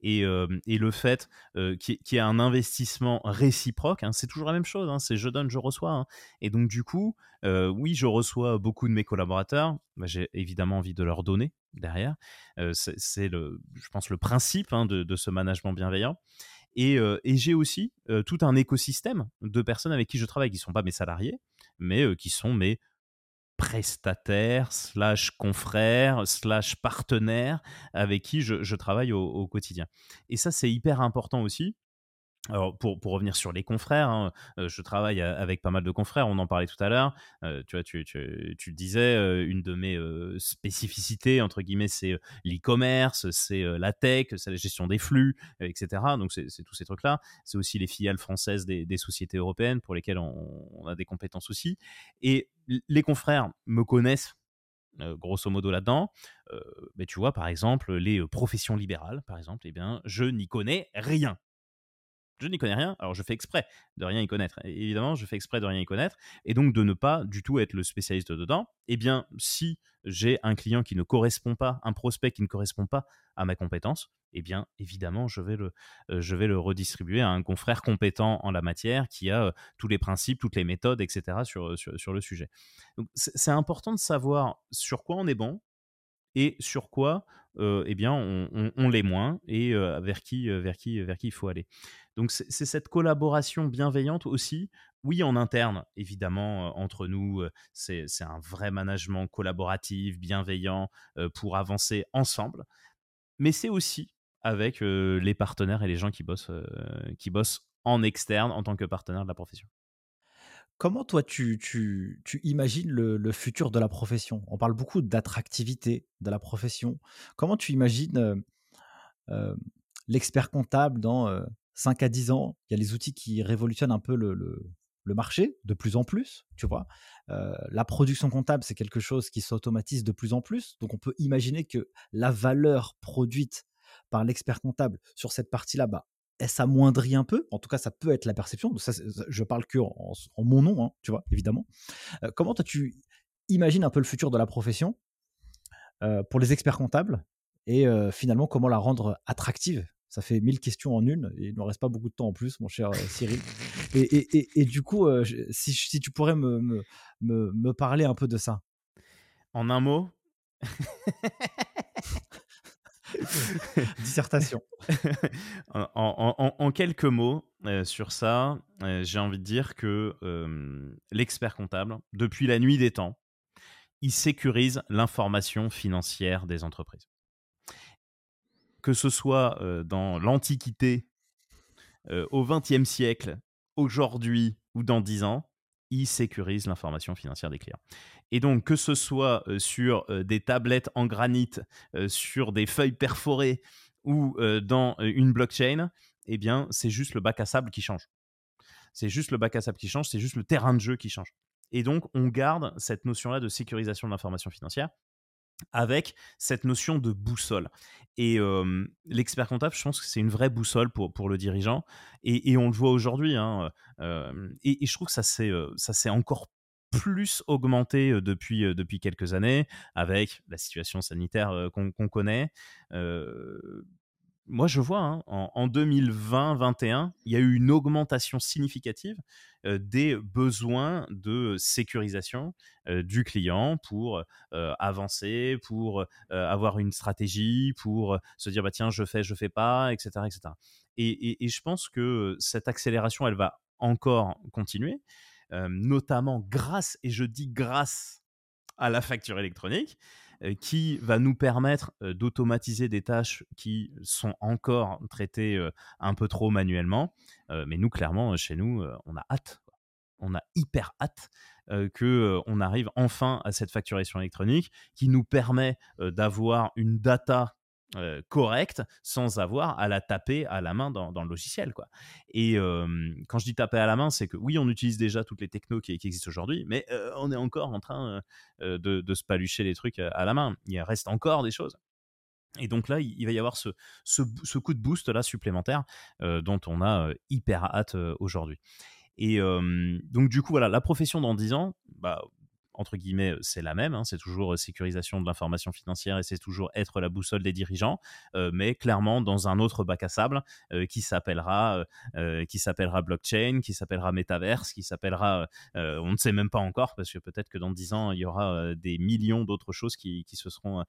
Et, le fait qu'il y ait un investissement réciproque, hein, c'est toujours la même chose, hein, c'est je donne, je reçois. Hein. Et donc du coup, oui, je reçois beaucoup de mes collaborateurs, bah, j'ai évidemment envie de leur donner derrière. c'est, le, je pense, le principe de, de, ce management bienveillant. Et, j'ai aussi tout un écosystème de personnes avec qui je travaille, qui ne sont pas mes salariés, mais qui sont mes prestataires, slash confrères, slash partenaires, avec qui je, travaille au, quotidien. Et ça, c'est hyper important aussi, alors pour, pour, revenir sur les confrères, hein, je travaille avec pas mal de confrères, on en parlait tout à l'heure. tu vois, tu, tu, tu, disais, une de mes spécificités, entre guillemets, c'est l'e-commerce, c'est la tech, c'est la gestion des flux, etc. Donc c'est tous ces trucs-là. C'est aussi les filiales françaises des, des, sociétés européennes pour lesquelles on, a des compétences aussi. Et les confrères me connaissent grosso modo là-dedans. mais tu vois, par exemple, les professions libérales, par exemple, eh bien, je n'y connais rien je n'y connais rien, alors je fais exprès de rien y connaître. évidemment, je fais exprès de rien y connaître, et donc de ne pas du tout être le spécialiste dedans. Eh bien, si j'ai un client qui ne correspond pas, un prospect qui ne correspond pas à ma compétence, eh bien, évidemment, je vais le, euh, je vais le redistribuer à un confrère compétent en la matière qui a euh, tous les principes, toutes les méthodes, etc. sur, sur, le sujet. Donc, c'est important de savoir sur quoi on est bon, et sur quoi eh bien on, on, l'est moins et vers qui vers qui vers qui il faut aller. Donc c'est cette collaboration bienveillante aussi. Oui, en interne, évidemment, entre nous, c'est un vrai management collaboratif, bienveillant pour avancer ensemble. Mais c'est aussi avec les partenaires et les gens qui bossent, qui bossent en externe en tant que partenaire de la profession. Comment toi tu, tu, tu imagines le, futur de la profession? On parle beaucoup d'attractivité de la profession. Comment tu imagines euh, l'expert comptable dans 5 à 10 ans Il y a les outils qui révolutionnent un peu le, marché de plus en plus, tu vois. la production comptable, c'est quelque chose qui s'automatise de plus en plus. Donc on peut imaginer que la valeur produite par l'expert comptable sur cette partie-là, bah, elle s'amoindrit un peu. En tout cas, ça peut être la perception. Ça, je parle que en, mon nom, hein, tu vois, évidemment. Euh, comment toi, tu imagines un peu le futur de la profession euh, pour les experts comptables et euh, finalement comment la rendre attractive ça fait 1000 questions en une. Et il ne reste pas beaucoup de temps en plus, mon cher Cyril. Et, du coup, si, si, tu pourrais me, me, me, parler un peu de ça. En un mot? Dissertation. en, quelques mots sur ça, j'ai envie de dire que l'expert comptable, depuis la nuit des temps, il sécurise l'information financière des entreprises. Que ce soit dans l'Antiquité, au XXe siècle, aujourd'hui ou dans dix ans, il sécurise l'information financière des clients. Et donc, que ce soit sur des tablettes en granit, sur des feuilles perforées ou dans une blockchain, eh bien, c'est juste le bac à sable qui change. C'est juste le bac à sable qui change, c'est juste le terrain de jeu qui change. Et donc, on garde cette notion-là de sécurisation de l'information financière avec cette notion de boussole. Et l'expert comptable, je pense que c'est une vraie boussole pour, pour le dirigeant. Et, on le voit aujourd'hui. Hein, et, je trouve que ça s'est encore plus augmenté depuis, depuis quelques années avec la situation sanitaire qu'on connaît moi, je vois, hein, en, 2020-21, il y a eu une augmentation significative des besoins de sécurisation du client pour avancer, pour avoir une stratégie, pour se dire, bah, tiens, je fais, je fais pas, etc. etc. Et, et je pense que cette accélération, elle va encore continuer, notamment grâce, et je dis grâce à la facture électronique. Euh, qui va nous permettre euh, d'automatiser des tâches qui sont encore traitées euh, un peu trop manuellement. mais nous, clairement, chez nous, on a hâte. On a hyper hâte on arrive enfin à cette facturation électronique qui nous permet d'avoir une data euh, correcte sans avoir à la taper à la main dans, le logiciel. Quoi. Et quand je dis taper à la main, c'est que oui, on utilise déjà toutes les technos qui, existent aujourd'hui, mais on est encore en train de, se palucher les trucs à la main. Il reste encore des choses. Et donc là, il va y avoir ce, ce, coup de boost là supplémentaire dont on a hyper hâte aujourd'hui. Et donc du coup, voilà, la profession dans 10 ans, bah, entre guillemets, c'est la même. Hein, c'est toujours sécurisation de l'information financière et c'est toujours être la boussole des dirigeants, mais clairement dans un autre bac à sable qui s'appellera qui blockchain, qui s'appellera metaverse, qui s'appellera on ne sait même pas encore parce que peut-être que dans dix ans il y aura des millions d'autres choses qui, se seront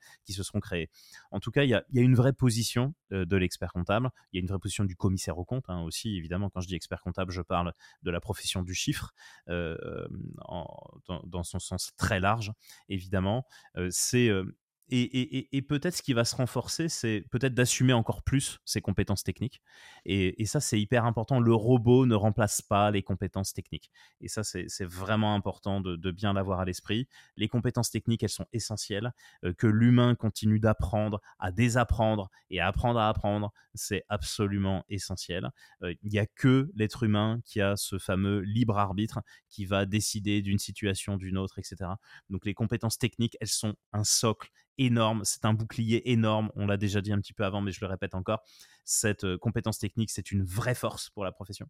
créées. En tout cas, il y a, une vraie position de l'expert comptable, il y a une vraie position du commissaire au compte hein, aussi. Évidemment, quand je dis expert comptable, je parle de la profession du chiffre dans son sens très large, évidemment. c'est et, peut-être ce qui va se renforcer, c'est peut-être d'assumer encore plus ses compétences techniques. Et, ça, c'est hyper important. Le robot ne remplace pas les compétences techniques. Et ça, c'est vraiment important de, bien l'avoir à l'esprit. Les compétences techniques, elles sont essentielles. Euh, que l'humain continue d'apprendre, à désapprendre et à apprendre à apprendre, c'est absolument essentiel. Euh, il n'y a que l'être humain qui a ce fameux libre arbitre qui va décider d'une situation, d'une autre, etc. Donc les compétences techniques, elles sont un socle énorme, c'est un bouclier énorme, on l'a déjà dit un petit peu avant, mais je le répète encore, cette euh, compétence technique, c'est une vraie force pour la profession.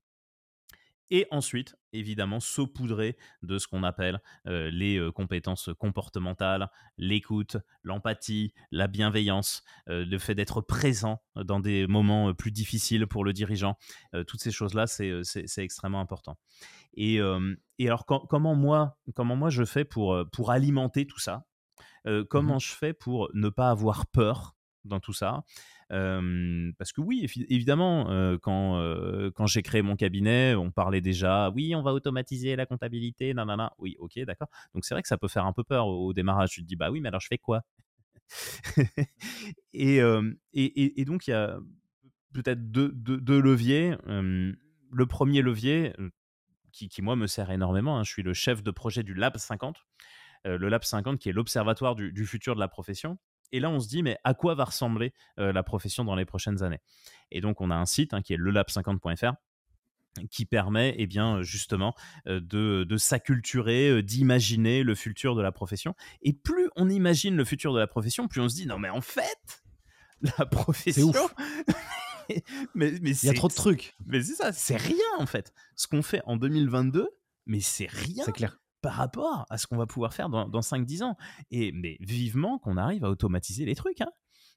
Et ensuite, évidemment, saupoudrer de ce qu'on appelle euh, les euh, compétences comportementales, l'écoute, l'empathie, la bienveillance, le fait d'être présent dans des moments plus difficiles pour le dirigeant. toutes ces choses-là, c'est extrêmement important. Et, alors, comment, moi, comment moi je fais pour, pour alimenter tout ça? Mmh comment je fais pour ne pas avoir peur dans tout ça? Parce que oui, évidemment, quand, quand j'ai créé mon cabinet, on parlait déjà, oui, on va automatiser la comptabilité, nanana. Oui, ok, d'accord. Donc c'est vrai que ça peut faire un peu peur au, démarrage. Tu te dis, bah oui, mais alors je fais quoi? Et, et, et, donc il y a peut-être deux, deux, leviers. le premier levier, qui, qui, moi me sert énormément, hein, je suis le chef de projet du Lab 50. Euh, le Lab 50 qui est l'observatoire du, futur de la profession. Et là, on se dit, mais à quoi va ressembler euh, la profession dans les prochaines années? Et donc, on a un site hein, qui est lelab50.fr qui permet eh bien justement euh, de, s'acculturer, d'imaginer le futur de la profession. Et plus on imagine le futur de la profession, plus on se dit non mais en fait la profession, mais, mais il y a trop de trucs. Mais c'est ça, c'est rien en fait. Ce qu'on fait en 2022, mais c'est rien. C'est clair par rapport à ce qu'on va pouvoir faire dans, 5-10 ans. Et mais vivement qu'on arrive à automatiser les trucs. Hein.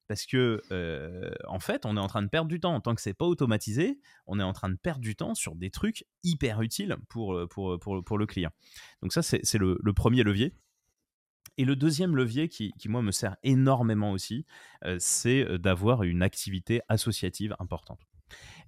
parce que en fait, on est en train de perdre du temps. Tant que c'est pas automatisé, on est en train de perdre du temps sur des trucs hyper utiles pour, pour, pour le client. Donc ça, c'est le, premier levier. Et le deuxième levier qui, qui moi, me sert énormément aussi, c'est d'avoir une activité associative importante.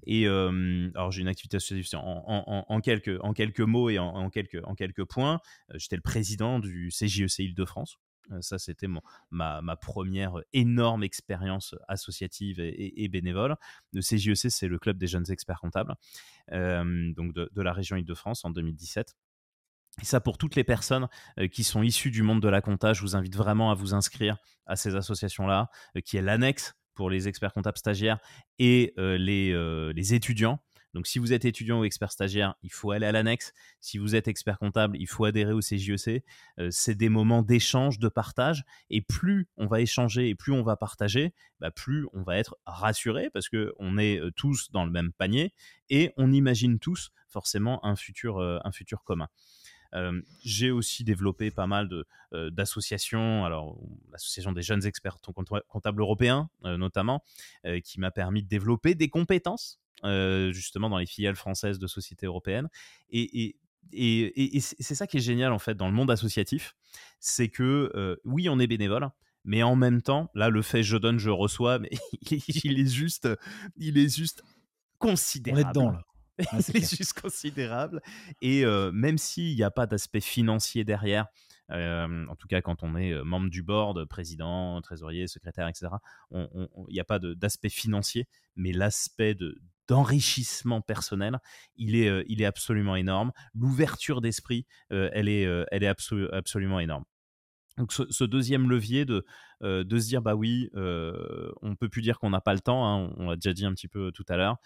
Et alors j'ai une activité associative en, quelques, mots et en, quelques, points. J'étais le président du CJEC e Île-de-France. Ça, c'était ma, ma, première énorme expérience associative et, bénévole. Le CJEC, e c'est le club des jeunes experts comptables, donc de, de, la région Île-de-France en 2017. Et ça, pour toutes les personnes qui sont issues du monde de la compta, je vous invite vraiment à vous inscrire à ces associations-là, qui est l'annexe pour les experts comptables stagiaires et les, les étudiants. Donc, si vous êtes étudiant ou expert stagiaire, il faut aller à l'annexe. Si vous êtes expert comptable, il faut adhérer au CJEC. E c'est des moments d'échange, de partage. Et plus on va échanger et plus on va partager, bah, plus on va être rassuré parce qu'on est tous dans le même panier et on imagine tous forcément un futur, un futur commun j'ai aussi développé pas mal d'associations, alors l'association des jeunes experts comptables européens notamment, qui m'a permis de développer des compétences justement dans les filiales françaises de sociétés européennes. Et, et, et, c'est ça qui est génial en fait dans le monde associatif, c'est que oui, on est bénévole, mais en même temps, là, le fait je donne, je reçois, mais il est, juste, il est juste considérable. On est dedans là. c'est juste considérable. Et même s'il n'y a pas d'aspect financier derrière, en tout cas quand on est membre du board, président, trésorier, secrétaire, etc., il n'y a pas d'aspect financier, mais l'aspect d'enrichissement personnel, il est, il est absolument énorme. L'ouverture d'esprit, elle est, elle est absolument énorme. Donc ce, deuxième levier de, de se dire bah oui, on peut plus dire qu'on n'a pas le temps, hein, on l'a déjà dit un petit peu tout à l'heure,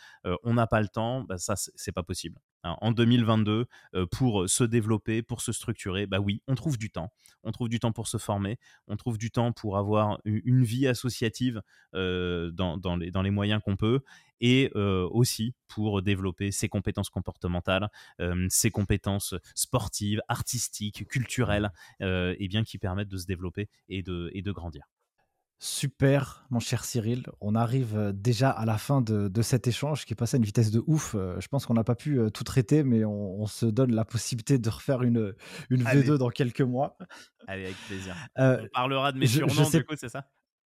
on n'a pas le temps, bah ça c'est pas possible. Hein. En 2022, pour se développer, pour se structurer, bah oui, on trouve du temps. On trouve du temps pour se former, on trouve du temps pour avoir une vie associative dans, dans, les, dans les moyens qu'on peut et aussi pour développer ses compétences comportementales, ses compétences sportives, artistiques, culturelles, et bien qui permettent de se développer et de, et de grandir. Super, mon cher Cyril. On arrive déjà à la fin de, cet échange qui est passé à une vitesse de ouf. Je pense qu'on n'a pas pu tout traiter, mais on, se donne la possibilité de refaire une, une V2 dans quelques mois. Allez, avec plaisir. on parlera de mes surnoms, du coup, c'est ça?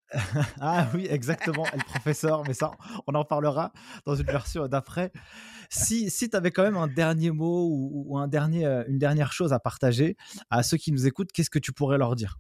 Ah oui, exactement, le professeur, mais ça, on en parlera dans une version d'après. Si, si tu avais quand même un dernier mot ou, un dernier, euh, une dernière chose à partager à ceux qui nous écoutent, qu'est-ce que tu pourrais leur dire?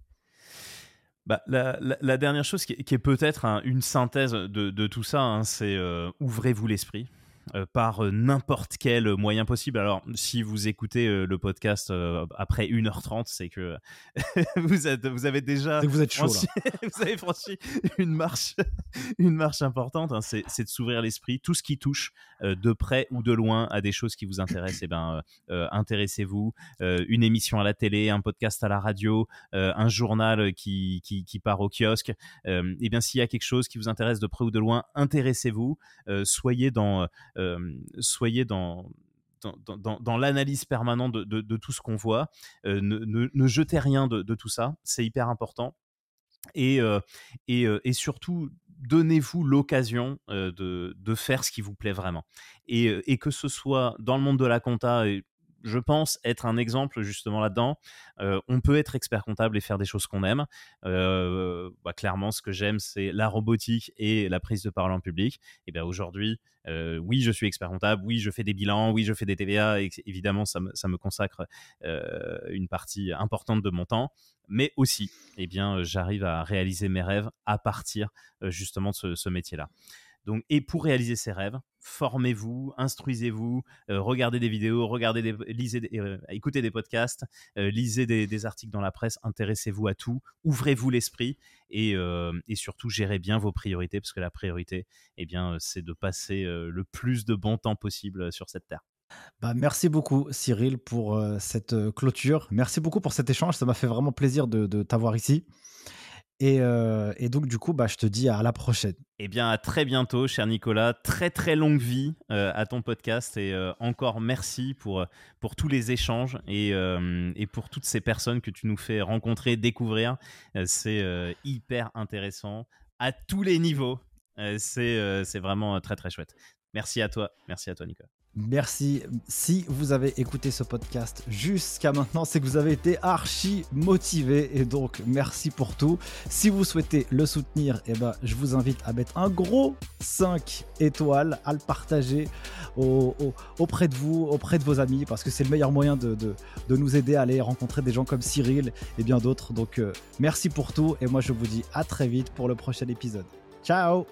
Bah, la, dernière chose qui est, peut-être une synthèse de, tout ça, hein, c'est euh, ouvrez-vous l'esprit. Euh, par euh, n'importe quel moyen possible. Alors, si vous écoutez euh, le podcast après 1h30, c'est que vous, êtes, vous avez déjà. vous êtes chaud, franchi, vous avez franchi une marche, une marche importante. Hein. c'est, de s'ouvrir l'esprit. Tout ce qui touche de près ou de loin à des choses qui vous intéressent, eh ben, intéressez-vous. une émission à la télé, un podcast à la radio, un journal qui, qui, qui, part au kiosque. eh bien, s'il y a quelque chose qui vous intéresse de près ou de loin, intéressez-vous. soyez dans soyez dans, dans, l'analyse permanente de, tout ce qu'on voit. ne, jetez rien de, tout ça, c'est hyper important. Et, et, surtout, donnez-vous l'occasion de, faire ce qui vous plaît vraiment. Et, et, que ce soit dans le monde de la compta, je pense être un exemple justement là-dedans. Euh, on peut être expert comptable et faire des choses qu'on aime. Euh, bah, clairement, ce que j'aime, c'est la robotique et la prise de parole en public. Et bien aujourd'hui, euh, oui, je suis expert comptable, oui, je fais des bilans, oui, je fais des TVA. Et évidemment, ça me, consacre une partie importante de mon temps. Mais aussi, eh bien, j'arrive à réaliser mes rêves à partir justement de ce métier-là. Donc, et pour réaliser ses rêves, formez-vous, instruisez-vous, euh, regardez des vidéos, regardez des, lisez euh, écoutez des podcasts, euh, lisez des, articles dans la presse, intéressez-vous à tout, ouvrez-vous l'esprit et, surtout gérez bien vos priorités parce que la priorité, eh bien, c'est de passer le plus de bon temps possible sur cette terre. Bah, merci beaucoup Cyril pour cette clôture. Merci beaucoup pour cet échange. Ça m'a fait vraiment plaisir de t'avoir ici. Et, donc, du coup, bah, je te dis à la prochaine. Eh bien, à très bientôt, cher Nicolas. Très, très longue vie à ton podcast. Et encore merci pour, pour tous les échanges et, et, pour toutes ces personnes que tu nous fais rencontrer, découvrir. C'est hyper intéressant à tous les niveaux. c'est vraiment très très chouette. Merci à toi, merci à toi Nicolas. Merci. Si vous avez écouté ce podcast jusqu'à maintenant, c'est que vous avez été archi motivé et donc merci pour tout. Si vous souhaitez le soutenir, eh ben, je vous invite à mettre un gros 5 étoiles, à le partager auprès de vous, auprès de vos amis, parce que c'est le meilleur moyen de, nous aider à aller rencontrer des gens comme Cyril et bien d'autres. Donc euh, merci pour tout et moi je vous dis à très vite pour le prochain épisode. Ciao